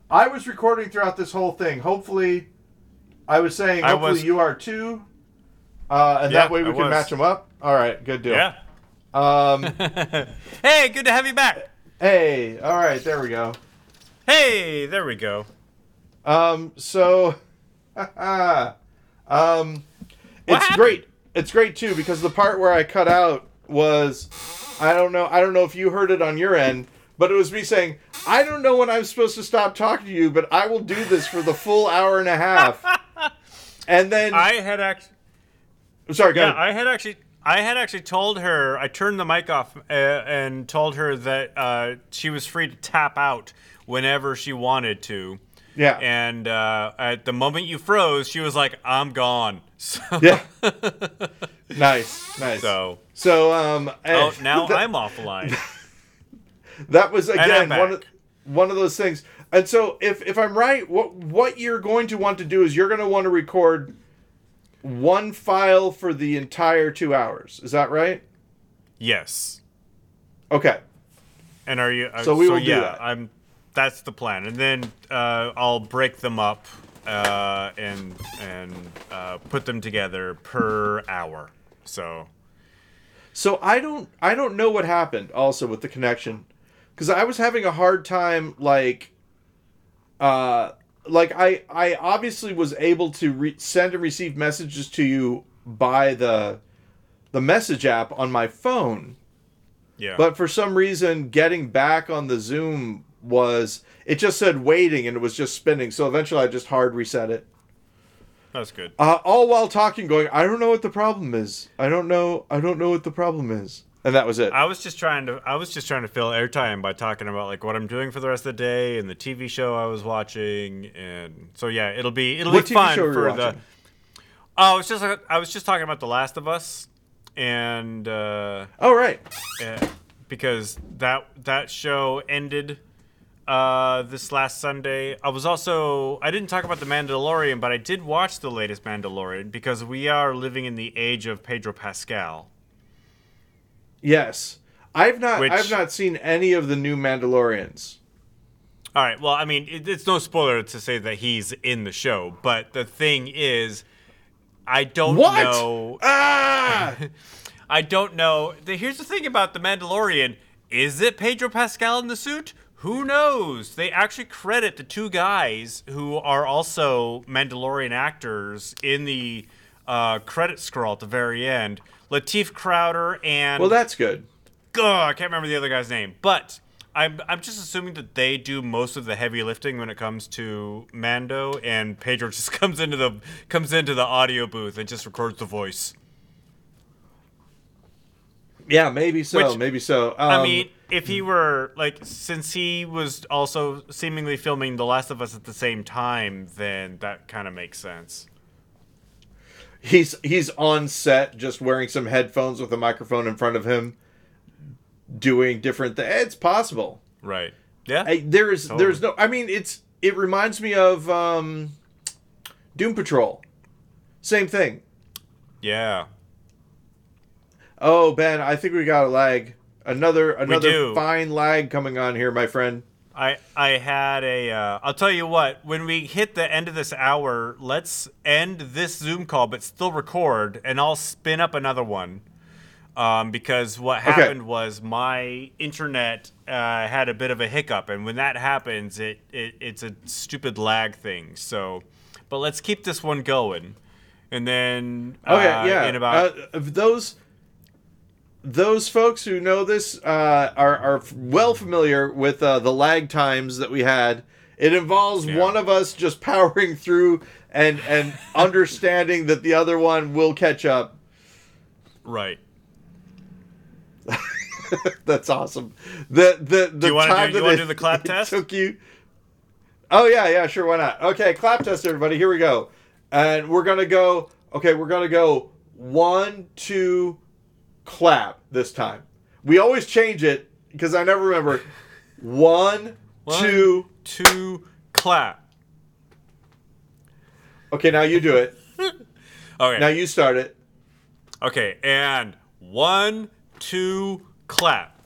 I was recording throughout this whole thing. Hopefully, I was saying I hopefully was- you are too, uh, and Yeah, that way we I can was. match them up. All right, good deal. Yeah. Um, [laughs] hey, good to have you back. hey, all right, there we go. Hey, there we go. Um, so, [laughs] um, it's great. It's great too because the part where I cut out was, I don't know, I don't know if you heard it on your end, but it was me saying, I don't know when I'm supposed to stop talking to you, but I will do this for the full hour and a half. [laughs] and then, I had actually. sorry, go Yeah, ahead. I had actually. I had actually told her. I turned the mic off uh, and told her that uh, she was free to tap out whenever she wanted to. Yeah, And uh, at the moment you froze, she was like, "I'm gone." [laughs] So, yeah. nice, nice. so So, um, oh, now that- I'm offline. [laughs] That was again one of one of those things. And so if if I'm right, what what you're going to want to do is you're going to want to record one file for the entire 2 hours. Is that right? yes. Okay. And are you? Uh, So we will do yeah, that. I'm. That's the plan, and then uh, I'll break them up uh, and and uh, put them together per hour. So So I don't I don't know what happened also with the connection cuz I was having a hard time like uh like I I obviously was able to re- send and receive messages to you by the the message app on my phone. yeah. But for some reason, getting back on the Zoom was it just said waiting and it was just spinning. So eventually, I just hard reset it. that's good. Uh, all while talking, going, I don't know what the problem is. I don't know. I don't know what the problem is. And that was it. I was just trying to I was just trying to fill airtime by talking about like what I'm doing for the rest of the day and the TV show I was watching and so yeah it'll be it'll What be TV fun show for the oh I was just I was just talking about The Last of Us and uh, oh right. uh, because that that show ended uh, this last Sunday. I was also I didn't talk about the Mandalorian, but I did watch the latest Mandalorian because we are living in the age of Pedro Pascal. Yes. I've not. Which- I've not seen any of the new Mandalorians. All right. Well, I mean, it, it's no spoiler to say that he's in the show, but the thing is, I don't What? know. Ah! [laughs] I don't know. The, here's the thing about the Mandalorian: is it Pedro Pascal in the suit? Who knows? They actually credit the two guys who are also Mandalorian actors in the uh, credit scroll at the very end. Lateef Crowder and well, that's good. Ugh, I can't remember the other guy's name, but I'm I'm just assuming that they do most of the heavy lifting when it comes to Mando, and Pedro [laughs] just comes into the comes into the audio booth and just records the voice. Yeah, maybe so. Which- maybe so. Um, I mean, if he were like, since he was also seemingly filming The Last of Us at the same time, then that kind of makes sense. he's he's on set, just wearing some headphones with a microphone in front of him, doing different things. It's possible. Right? Yeah. I, there's Totally. there's no. I mean, it's it reminds me of um, Doom Patrol. Same thing. yeah. Oh, Ben, I think we got a lag. Another another fine lag coming on here, my friend. I I had a. Uh, I'll tell you what. When we hit the end of this hour, let's end this Zoom call, but still record, and I'll spin up another one. Um, because what Okay. happened was my internet uh, had a bit of a hiccup, and when that happens, it, it it's a stupid lag thing. So, but let's keep this one going, and then Okay, uh, yeah. in about uh, those, those folks who know this uh, are are well familiar with uh, the lag times that we had. It involves Yeah. one of us just powering through and and [laughs] understanding that the other one will catch up. Right. [laughs] That's awesome. The the the do- time you wanna it- do the clap [laughs] test? Took you. Oh yeah, yeah, sure. Why not? Okay, clap test, everybody. Here we go, and we're gonna go. Okay, we're gonna go one, two, clap this time. We always change it because I never remember. [laughs] One, One, two. two, clap. Okay, now you do it. [laughs] Okay. Now you start it. Okay, and one, two, clap.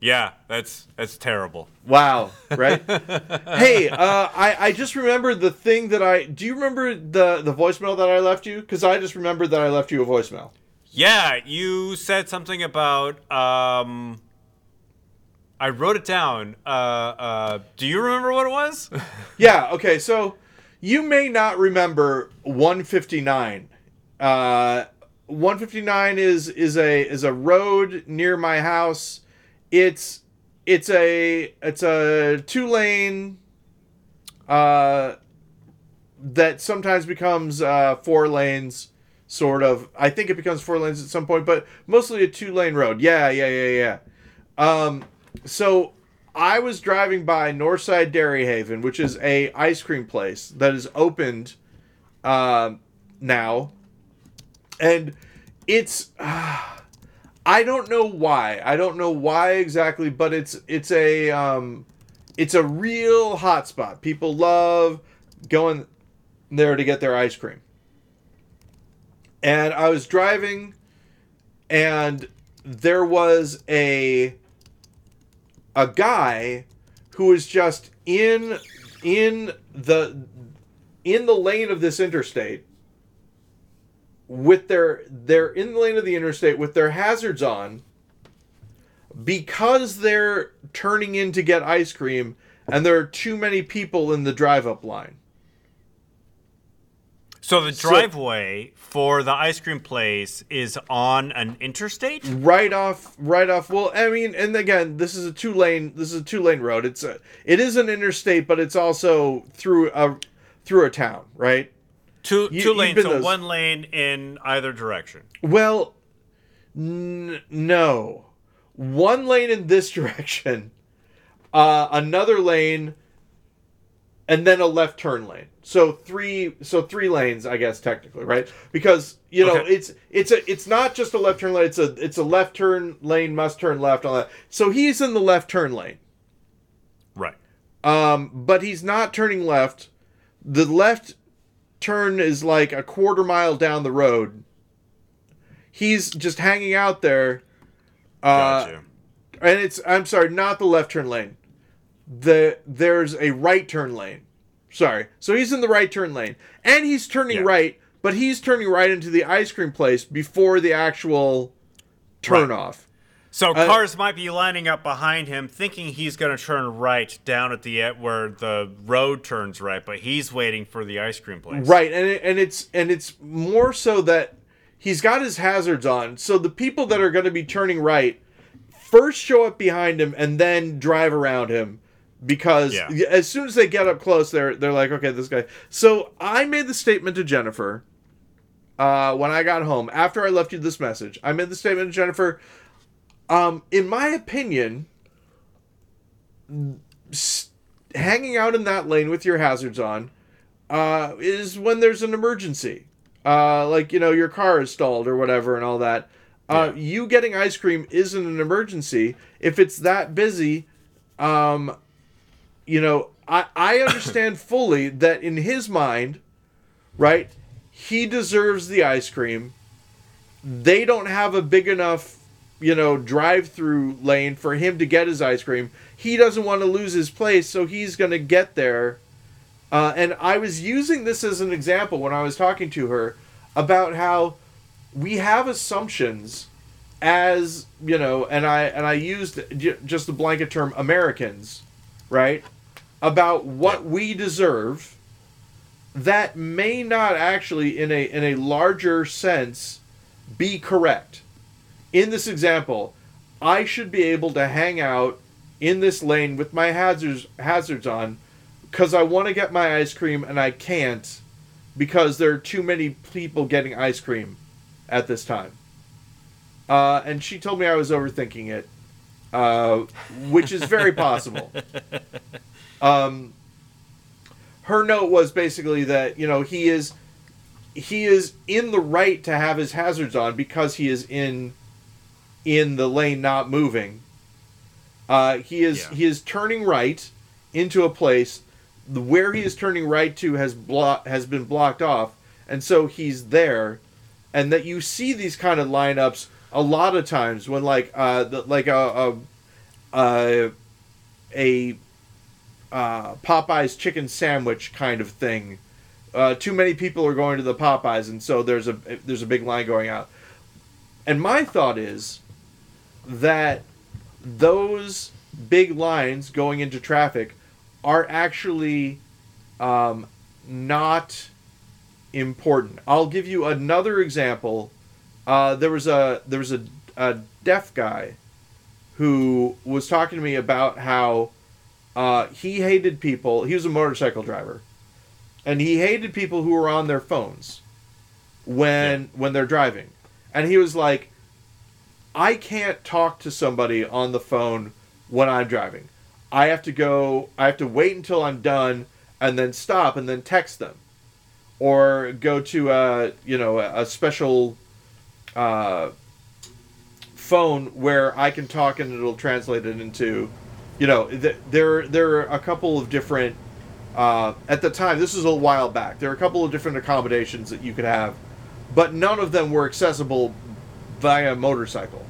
Yeah, that's that's terrible. Wow, right? [laughs] hey, uh, I I just remembered the thing that I do. You remember the the voicemail that I left you? Because I just remembered that I left you a voicemail. Yeah, you said something about um I wrote it down. Uh uh do you remember what it was? [laughs] Yeah. Okay. So you may not remember 159. Uh, 159 is is a is a road near my house. It's it's a it's a two lane. Uh, that sometimes becomes uh, four lanes, sort of. I think it becomes four lanes at some point, but mostly a two lane road. Yeah, yeah, yeah, yeah. Um, so I was driving by Northside Dairy Haven, which is a ice cream place that is opened um, now, and it's I don't know why. I don't know why exactly, but it's it's a um, it's a real hot spot. People love going there to get their ice cream. And I was driving, and there was a a guy who was just in in the in the lane of this interstate with their they're in the lane of the interstate with their hazards on because they're turning in to get ice cream and there are too many people in the drive up line. So the So- driveway for the ice cream place is on an interstate? right off right off well i mean and again this is a two lane this is a two lane road it's a it is an interstate but it's also through a through a town right Two You- two lanes, so those- one lane in either direction. well n- no one lane in this [laughs] direction uh another lane and then a left turn lane so three so three lanes i guess technically right because you know Okay. it's it's a it's not just a left turn lane it's a it's a left turn lane must turn left on that so he's in the left turn lane Right. Um, but he's not turning left. The left turn is like a quarter mile down the road. He's just hanging out there. Uh, Gotcha. and it's I'm sorry, not the left turn lane. The there's a right turn lane. Sorry. So he's in the right turn lane. And he's turning Yeah. right, but he's turning right into the ice cream place before the actual turn Right. off. So Uh, cars might be lining up behind him, thinking he's going to turn right down at the end where the road turns right, but he's waiting for the ice cream place. Right, and it, and it's and it's more so that he's got his hazards on. So the people that are going to be turning right first show up behind him and then drive around him because Yeah. as soon as they get up close, they're they're like, okay, this guy. So I made the statement to Jennifer uh, when I got home after I left you this message. I made the statement to Jennifer. Um, in my opinion, s- hanging out in that lane with your hazards on uh, is when there's an emergency. Uh, like, you know, your car is stalled or whatever and all that. Uh, Yeah. You getting ice cream isn't an emergency. If it's that busy, um, you know, I, I understand [coughs] fully that in his mind, right, he deserves the ice cream. They don't have a big enough, you know, drive through lane for him to get his ice cream. He doesn't want to lose his place, so he's going to get there. Uh, and I was using this as an example when I was talking to her about how we have assumptions as you know, and I and I used j- just the blanket term Americans, right? About what we deserve that may not actually in a in a larger sense be correct in this example, I should be able to hang out in this lane with my hazards hazards on because I want to get my ice cream and I can't because there are too many people getting ice cream at this time. Uh, and she told me I was overthinking it, uh, which is very possible. [laughs] Um, her note was basically that you know he is he is in the right to have his hazards on because he is in in the lane not moving. Uh, he is Yeah. he is turning right into a place where he is turning right to has blo- has been blocked off, and so he's there, and that you see these kind of lineups a lot of times when like uh the, like a a a, a uh, Popeyes chicken sandwich kind of thing. Uh, too many people are going to the Popeyes, and so there's a there's a big line going out. And my thought is that those big lines going into traffic are actually um, not important. I'll give you another example. Uh, there was a there was a, a deaf guy who was talking to me about how uh, he hated people. He was a motorcycle driver, and he hated people who were on their phones when when they're driving. And he was like, "I can't talk to somebody on the phone when I'm driving. I have to go. I have to wait until I'm done, and then stop, and then text them, or go to a you know a, a special." Uh, phone where I can talk and it'll translate it into, you know, th- there there are a couple of different. Uh, at the time, this was a while back. There are a couple of different accommodations that you could have, but none of them were accessible via motorcycle.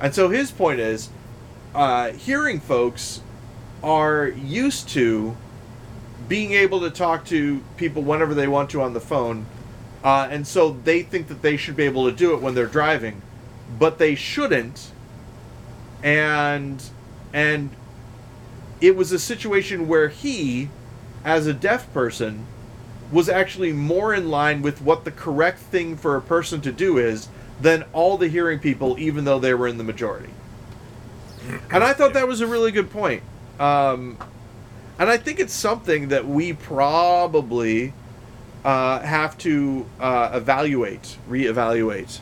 And so his point is, uh, hearing folks are used to being able to talk to people whenever they want to on the phone, uh, and so they think that they should be able to do it when they're driving but they shouldn't and and it was a situation where he as a deaf person was actually more in line with what the correct thing for a person to do is than all the hearing people even though they were in the majority. And i thought that was a really good point. Um, and i think it's something that we probably uh, have to uh, evaluate reevaluate.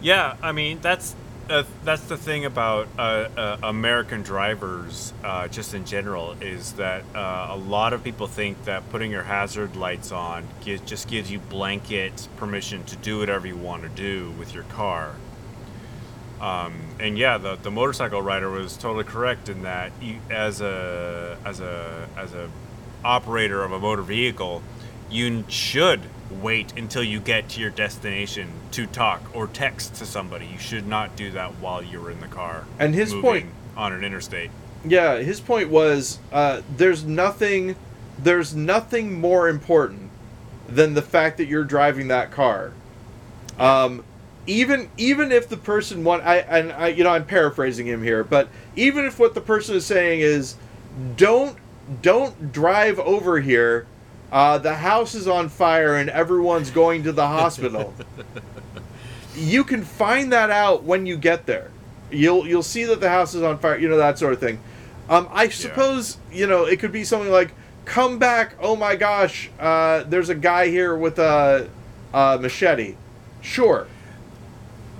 Yeah, I mean that's uh, that's the thing about uh, uh, American drivers, uh, just in general, is that uh, a lot of people think that putting your hazard lights on gives, just gives you blanket permission to do whatever you want to do with your car. Um, and yeah, the, the motorcycle rider was totally correct in that you, as a as a as a operator of a motor vehicle, you should wait until you get to your destination to talk or text to somebody. You should not do that while you're in the car. And his point- on an interstate. Yeah, his point was uh, there's nothing there's nothing more important than the fact that you're driving that car. Um, even even if the person want I and I you know I'm paraphrasing him here, but even if what the person is saying is don't don't drive over here. Uh, the house is on fire and everyone's going to the hospital. [laughs] you can find that out when you get there. You'll you'll see that the house is on fire, you know that sort of thing. Um, I suppose you know it could be something like, "Come back! Oh my gosh! Uh, there's a guy here with a, a machete." Sure.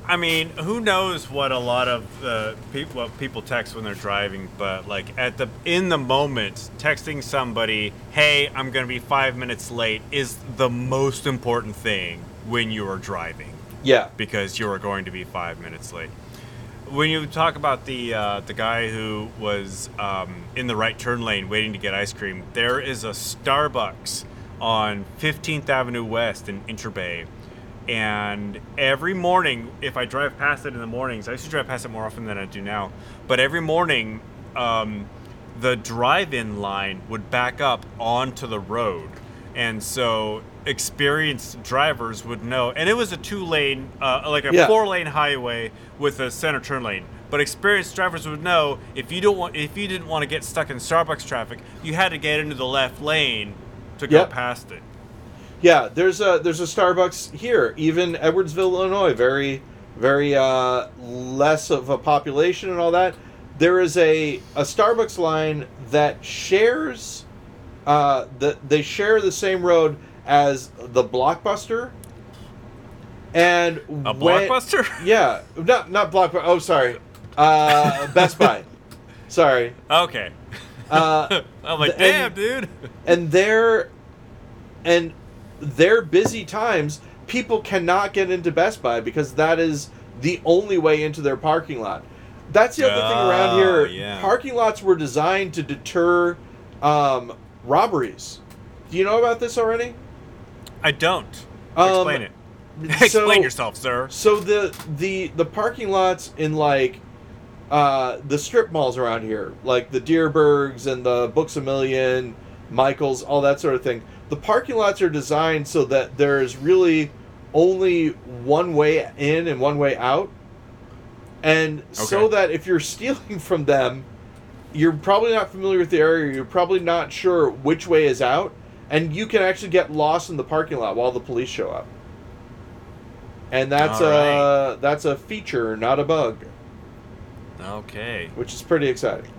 I mean, who knows what a lot of uh, people what people text when they're driving, but like at the in the moment, texting somebody, "Hey, I'm going to be 5 minutes late" is the most important thing when you are driving Yeah. because you are going to be 5 minutes late. When you talk about the uh, the guy who was um, in the right turn lane waiting to get ice cream, there is a Starbucks on 15th Avenue West in Interbay and every morning if i drive past it in the mornings i used to drive past it more often than i do now but every morning um, the drive-in line would back up onto the road. And so experienced drivers would know and it was a two lane uh, like a Yeah. four lane highway with a center turn lane. But experienced drivers would know if you don't want if you didn't want to get stuck in starbucks traffic you had to get into the left lane to go past it Yeah, there's a there's a Starbucks here, even Edwardsville, Illinois, very very uh, less of a population and all that. There is a a Starbucks line that shares uh, the they share the same road as the Blockbuster. And A when- blockbuster? [laughs] Yeah, not not Blockbuster. Oh, sorry, uh, Best Buy. [laughs] Sorry. okay. Uh, [laughs] I'm like, damn, and- dude. and there, and their busy times people cannot get into best buy because that is the only way into their parking lot that's the other thing around Oh, here yeah. parking lots were designed to deter um, robberies do you know about this already I don't. Um, [laughs] [laughs] Explain it. Explain yourself, sir. so the the the parking lots in like uh, the strip malls around here, like the Dierbergs and the Books a Million, Michaels, all that sort of thing. The parking lots are designed so that there's really only one way in and one way out, and so that if you're [laughs] stealing from them, you're probably not familiar with the area. You're probably not sure which way is out, and you can actually get lost in the parking lot while the police show up. And that's All a that's a feature, not a bug, Okay. which is pretty exciting.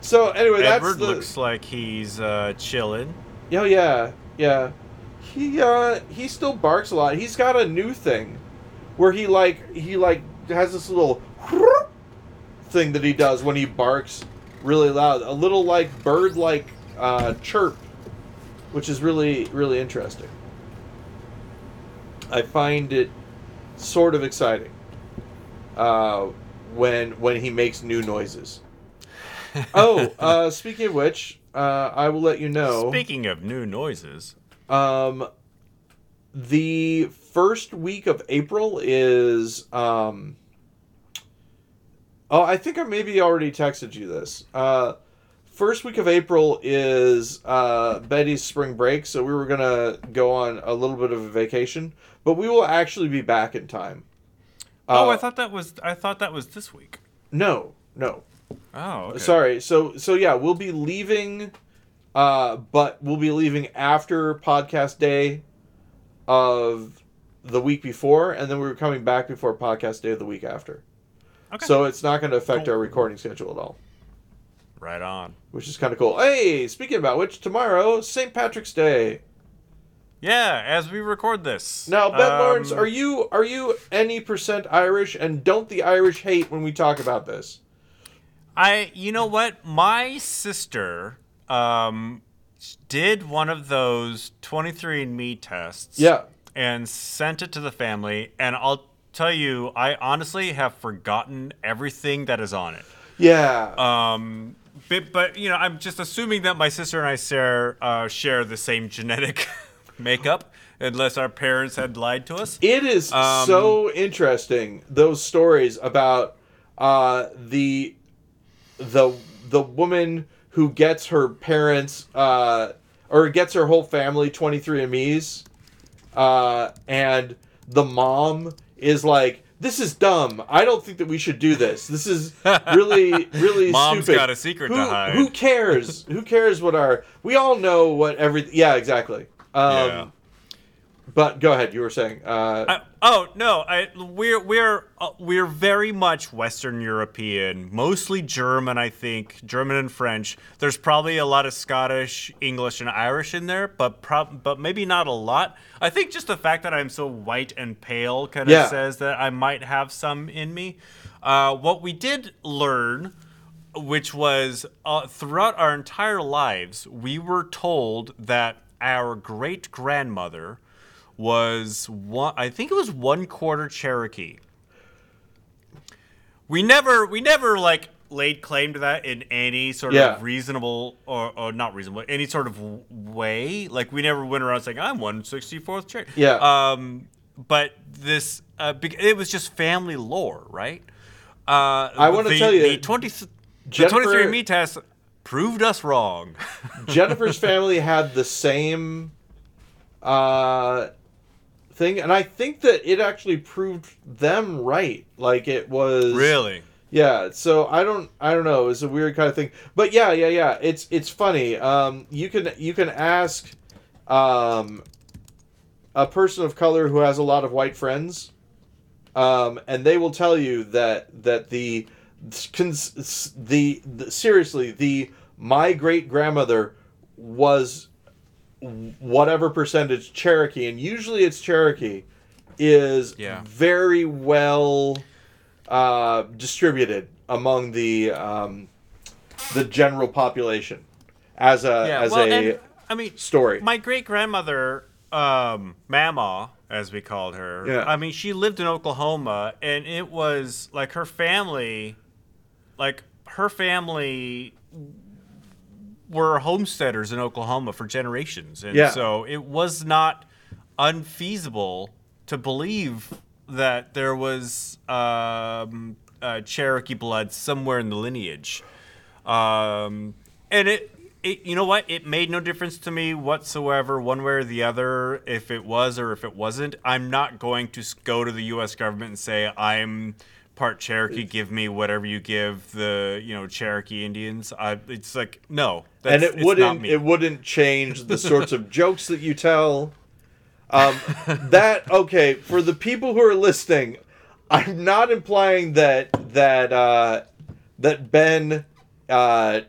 So anyway, that's the looks like he's uh, chilling. Oh yeah yeah he uh he still barks a lot. He's got a new thing where he like he like has this little thing that he does when he barks really loud, a little like bird like uh, chirp, which is really really interesting. I find it sort of exciting uh, when when he makes new noises. [laughs] oh, uh, speaking of which, uh, I will let you know. Speaking of new noises, Um, the first week of April is um. Oh, I think I maybe already texted you this. Uh, first week of April is uh, Betty's spring break, so we were gonna go on a little bit of a vacation, but we will actually be back in time. oh, I Uh, thought that was I thought that was this week. no, no, Oh, okay. Sorry. So so yeah, we'll be leaving uh but we'll be leaving after podcast day of the week before and then we're coming back before podcast day of the week after. Okay. So it's not going to affect Cool. our recording schedule at all, right on. which is kind of cool. Hey, speaking about which tomorrow St. Patrick's Day. Yeah, as we record this. Now, Ben Um, Laurance, are you are you any percent Irish and don't the Irish hate when we talk about this? I you know what? My sister um did one of those 23andme tests. Yeah. And sent it to the family and I'll tell you I honestly have forgotten everything that is on it. Yeah. Um but, but you know, I'm just assuming that my sister and I share uh, share the same genetic [laughs] makeup unless our parents had lied to us. It is Um, so interesting those stories about uh, the the the woman who gets her parents uh, or gets her whole family 23andme's uh, and the mom is like this is dumb. I don't think that we should do this. This is really, [laughs] really Mom's stupid. got a secret to who, hide. Who cares? who cares what our? We all know what every. Yeah, exactly. Um, Yeah. But go ahead. You were saying. Uh, I, oh no, I, we're we're uh, we're very much Western European, mostly German. I think German and French. There's probably a lot of Scottish, English, and Irish in there, but prob- but maybe not a lot. I think just the fact that I'm so white and pale kind of Yeah. says that I might have some in me. Uh, what we did learn which was uh, throughout our entire lives, we were told that our great grandmother was one. I think it was one quarter Cherokee. We never, we never like laid claim to that in any sort Yeah. of reasonable or, or not reasonable, any sort of way. Like we never went around saying I'm one sixty fourth Cherokee. Yeah. Um, but this, uh, it was just family lore, right? Uh, I wanna tell you, the twenty. Jennifer- the twenty three me test proved us wrong. [laughs] Jennifer's family had the same uh, thing, and I think that it actually proved them right. Like it was really? Yeah, so I don't I don't know, it's a weird kind of thing. But yeah, yeah, yeah. It's it's funny. Um you can you can ask um a person of color who has a lot of white friends um, and they will tell you that that the cons- the, the seriously the my great grandmother was whatever percentage Cherokee, and usually it's Cherokee, is Yeah. very well uh, distributed among the um, the general population as a Yeah, as well, a and, I mean, story. my great grandmother, um, Mama, as we called her. Yeah. I mean, she lived in Oklahoma, and it was like her family, like her family were homesteaders in Oklahoma for generations, and Yeah. so it was not unfeasible to believe that there was um, uh, Cherokee blood somewhere in the lineage. Um, and it, it, you know what? It made no difference to me whatsoever, one way or the other, if it was or if it wasn't. I'm not going to go to the U.S. government and say I'm part Cherokee. Give me whatever you give the, you know, Cherokee Indians. I, it's like no, that's, and it it's not wouldn't it wouldn't change the sorts of jokes that you tell. Um, that okay for the people who are listening. I'm not implying that that uh, that Ben uh,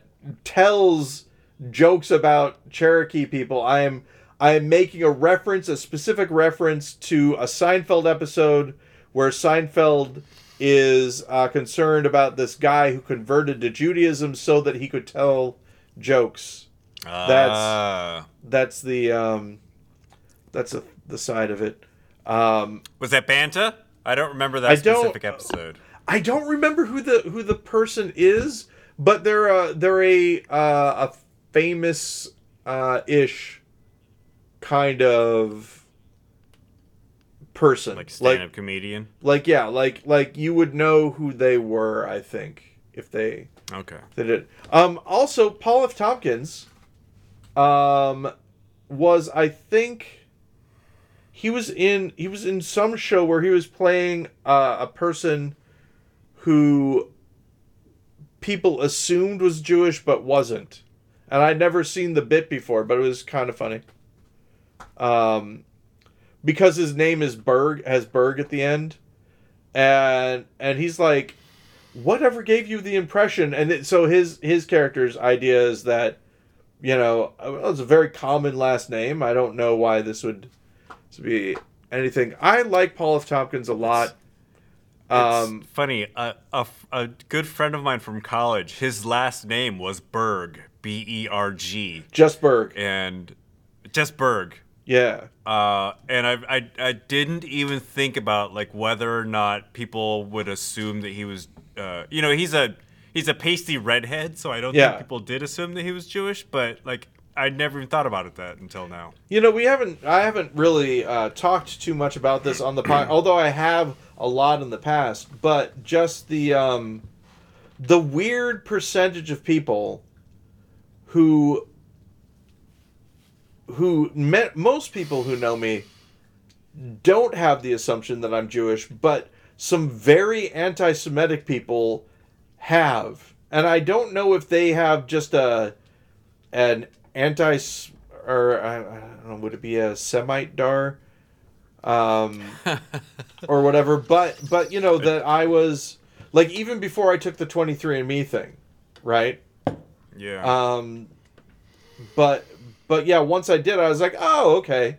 tells jokes about Cherokee people. I am I am making a reference, a specific reference to a Seinfeld episode where Seinfeld is uh, concerned about this guy who converted to Judaism so that he could tell jokes. Ah. That's the um, that's a, the side of it. Um, was that Banta? I don't remember that I specific episode. I don't remember who the who the person is, but they're a they're a uh, a famous uh, ish kind of person. Like stand-up comedian. like yeah, like like you would know who they were. I think if they Okay. they did. Um, also, Paul F. Tompkins, um, was I think he was in he was in some show where he was playing uh, a person who people assumed was Jewish but wasn't, and I'd never seen the bit before, but it was kind of funny. Um, because his name is Berg has Berg at the end, and and he's like whatever gave you the impression and it, so his his character's idea is that you know well, it's a very common last name. I don't know why this would this would be anything. I like paul f. Tompkins a lot. um it's funny. A, a a good friend of mine from college, his last name was Berg, B E R G, just berg. And just Berg. Yeah Uh, and I, I, I didn't even think about like whether or not people would assume that he was, uh, you know, he's a he's a pasty redhead, so I don't Yeah. think people did assume that he was Jewish. But like, I never even thought about it that until now. you know we haven't i haven't really uh, talked too much about this on the pod [clears throat] although i have a lot in the past but just the um the weird percentage of people who who met most people who know me don't have the assumption that I'm Jewish, but some very anti-Semitic people have, and I don't know if they have just a an anti or I, I don't know would it be a Semite dar, um, [laughs] or whatever. But but you know that I was like even before I took the 23andMe thing, right? Yeah. Um, but but yeah, once I did, I was like, oh okay.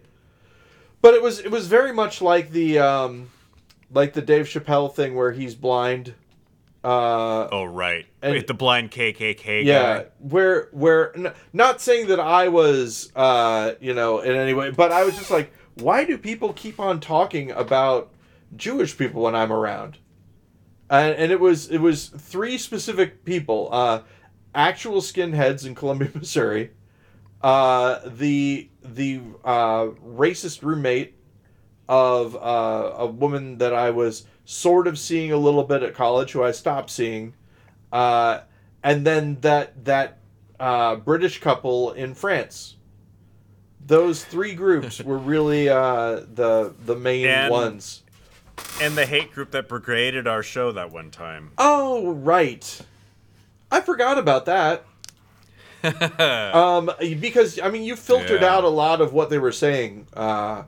But it was it was very much like the um, like the Dave Chappelle thing where he's blind. Uh, oh right. and- Wait, the blind KKK yeah, guy. where where n- not saying that I was uh, you know in any way, but I was just like, why do people keep on talking about Jewish people when I'm around? And, and it was it was three specific people, uh, actual skinheads in Columbia, [laughs] Missouri, uh, the the uh, racist roommate of uh, a woman that I was sort of seeing a little bit at college, who I stopped seeing, uh, and then that that uh, British couple in France. Those three groups were really uh, the the main And- ones. And the hate group that brigaded our show that one time. Oh right, I forgot about that. [laughs] um, because I mean, you filtered Yeah. out a lot of what they were saying. Uh,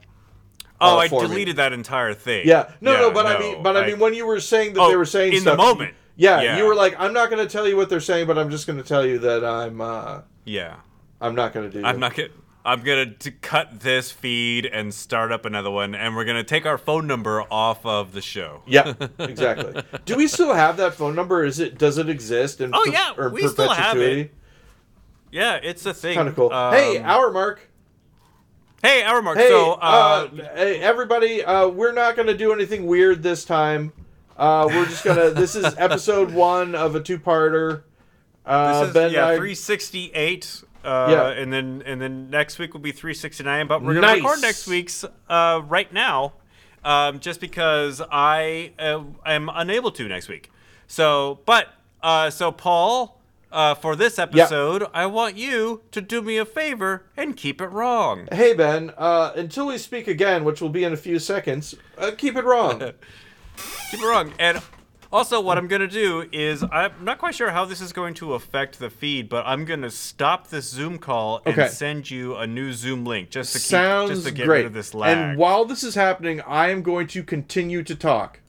Oh, uh, I for me. deleted that entire thing. Yeah, no, no, Yeah, but I mean, but I, mean, when you were saying that they Oh, were saying in the stuff, moment. yeah, Yeah. you were like, I'm not going to tell you what they're saying, but I'm just going to tell you that I'm, uh, yeah, I'm not going to do. I'm that. not gonna. I'm gonna to cut this feed and start up another one, and we're gonna take our phone number off of the show. Yeah, [laughs] exactly. do we still have that phone number? Is it does it exist in Oh, per- yeah, we still have it. Yeah, it's a thing. Kind of cool. Um, hey, our mark. hey, our mark. Hey, so, uh, uh, hey, everybody, uh, we're not going to do anything weird this time. Uh, we're just gonna. [laughs] this is episode one of a two-parter. Uh, this is ben yeah, I- 368. Uh, Yeah. and then and then next week will be 369. But we're gonna Nice. record next week's uh, right now, um, just because I am unable to next week. So, but uh, so Paul, uh, for this episode, I want you to do me a favor and keep it wrong. Hey Ben, uh, until we speak again, which will be in a few seconds, uh, keep it wrong. [laughs] keep it wrong. And also, what I'm going to do is I'm not quite sure how this is going to affect the feed, but I'm going to stop this Zoom call and Okay. send you a new Zoom link just to keep, Sounds just to get great. rid of this lag. And while this is happening, I am going to continue to talk.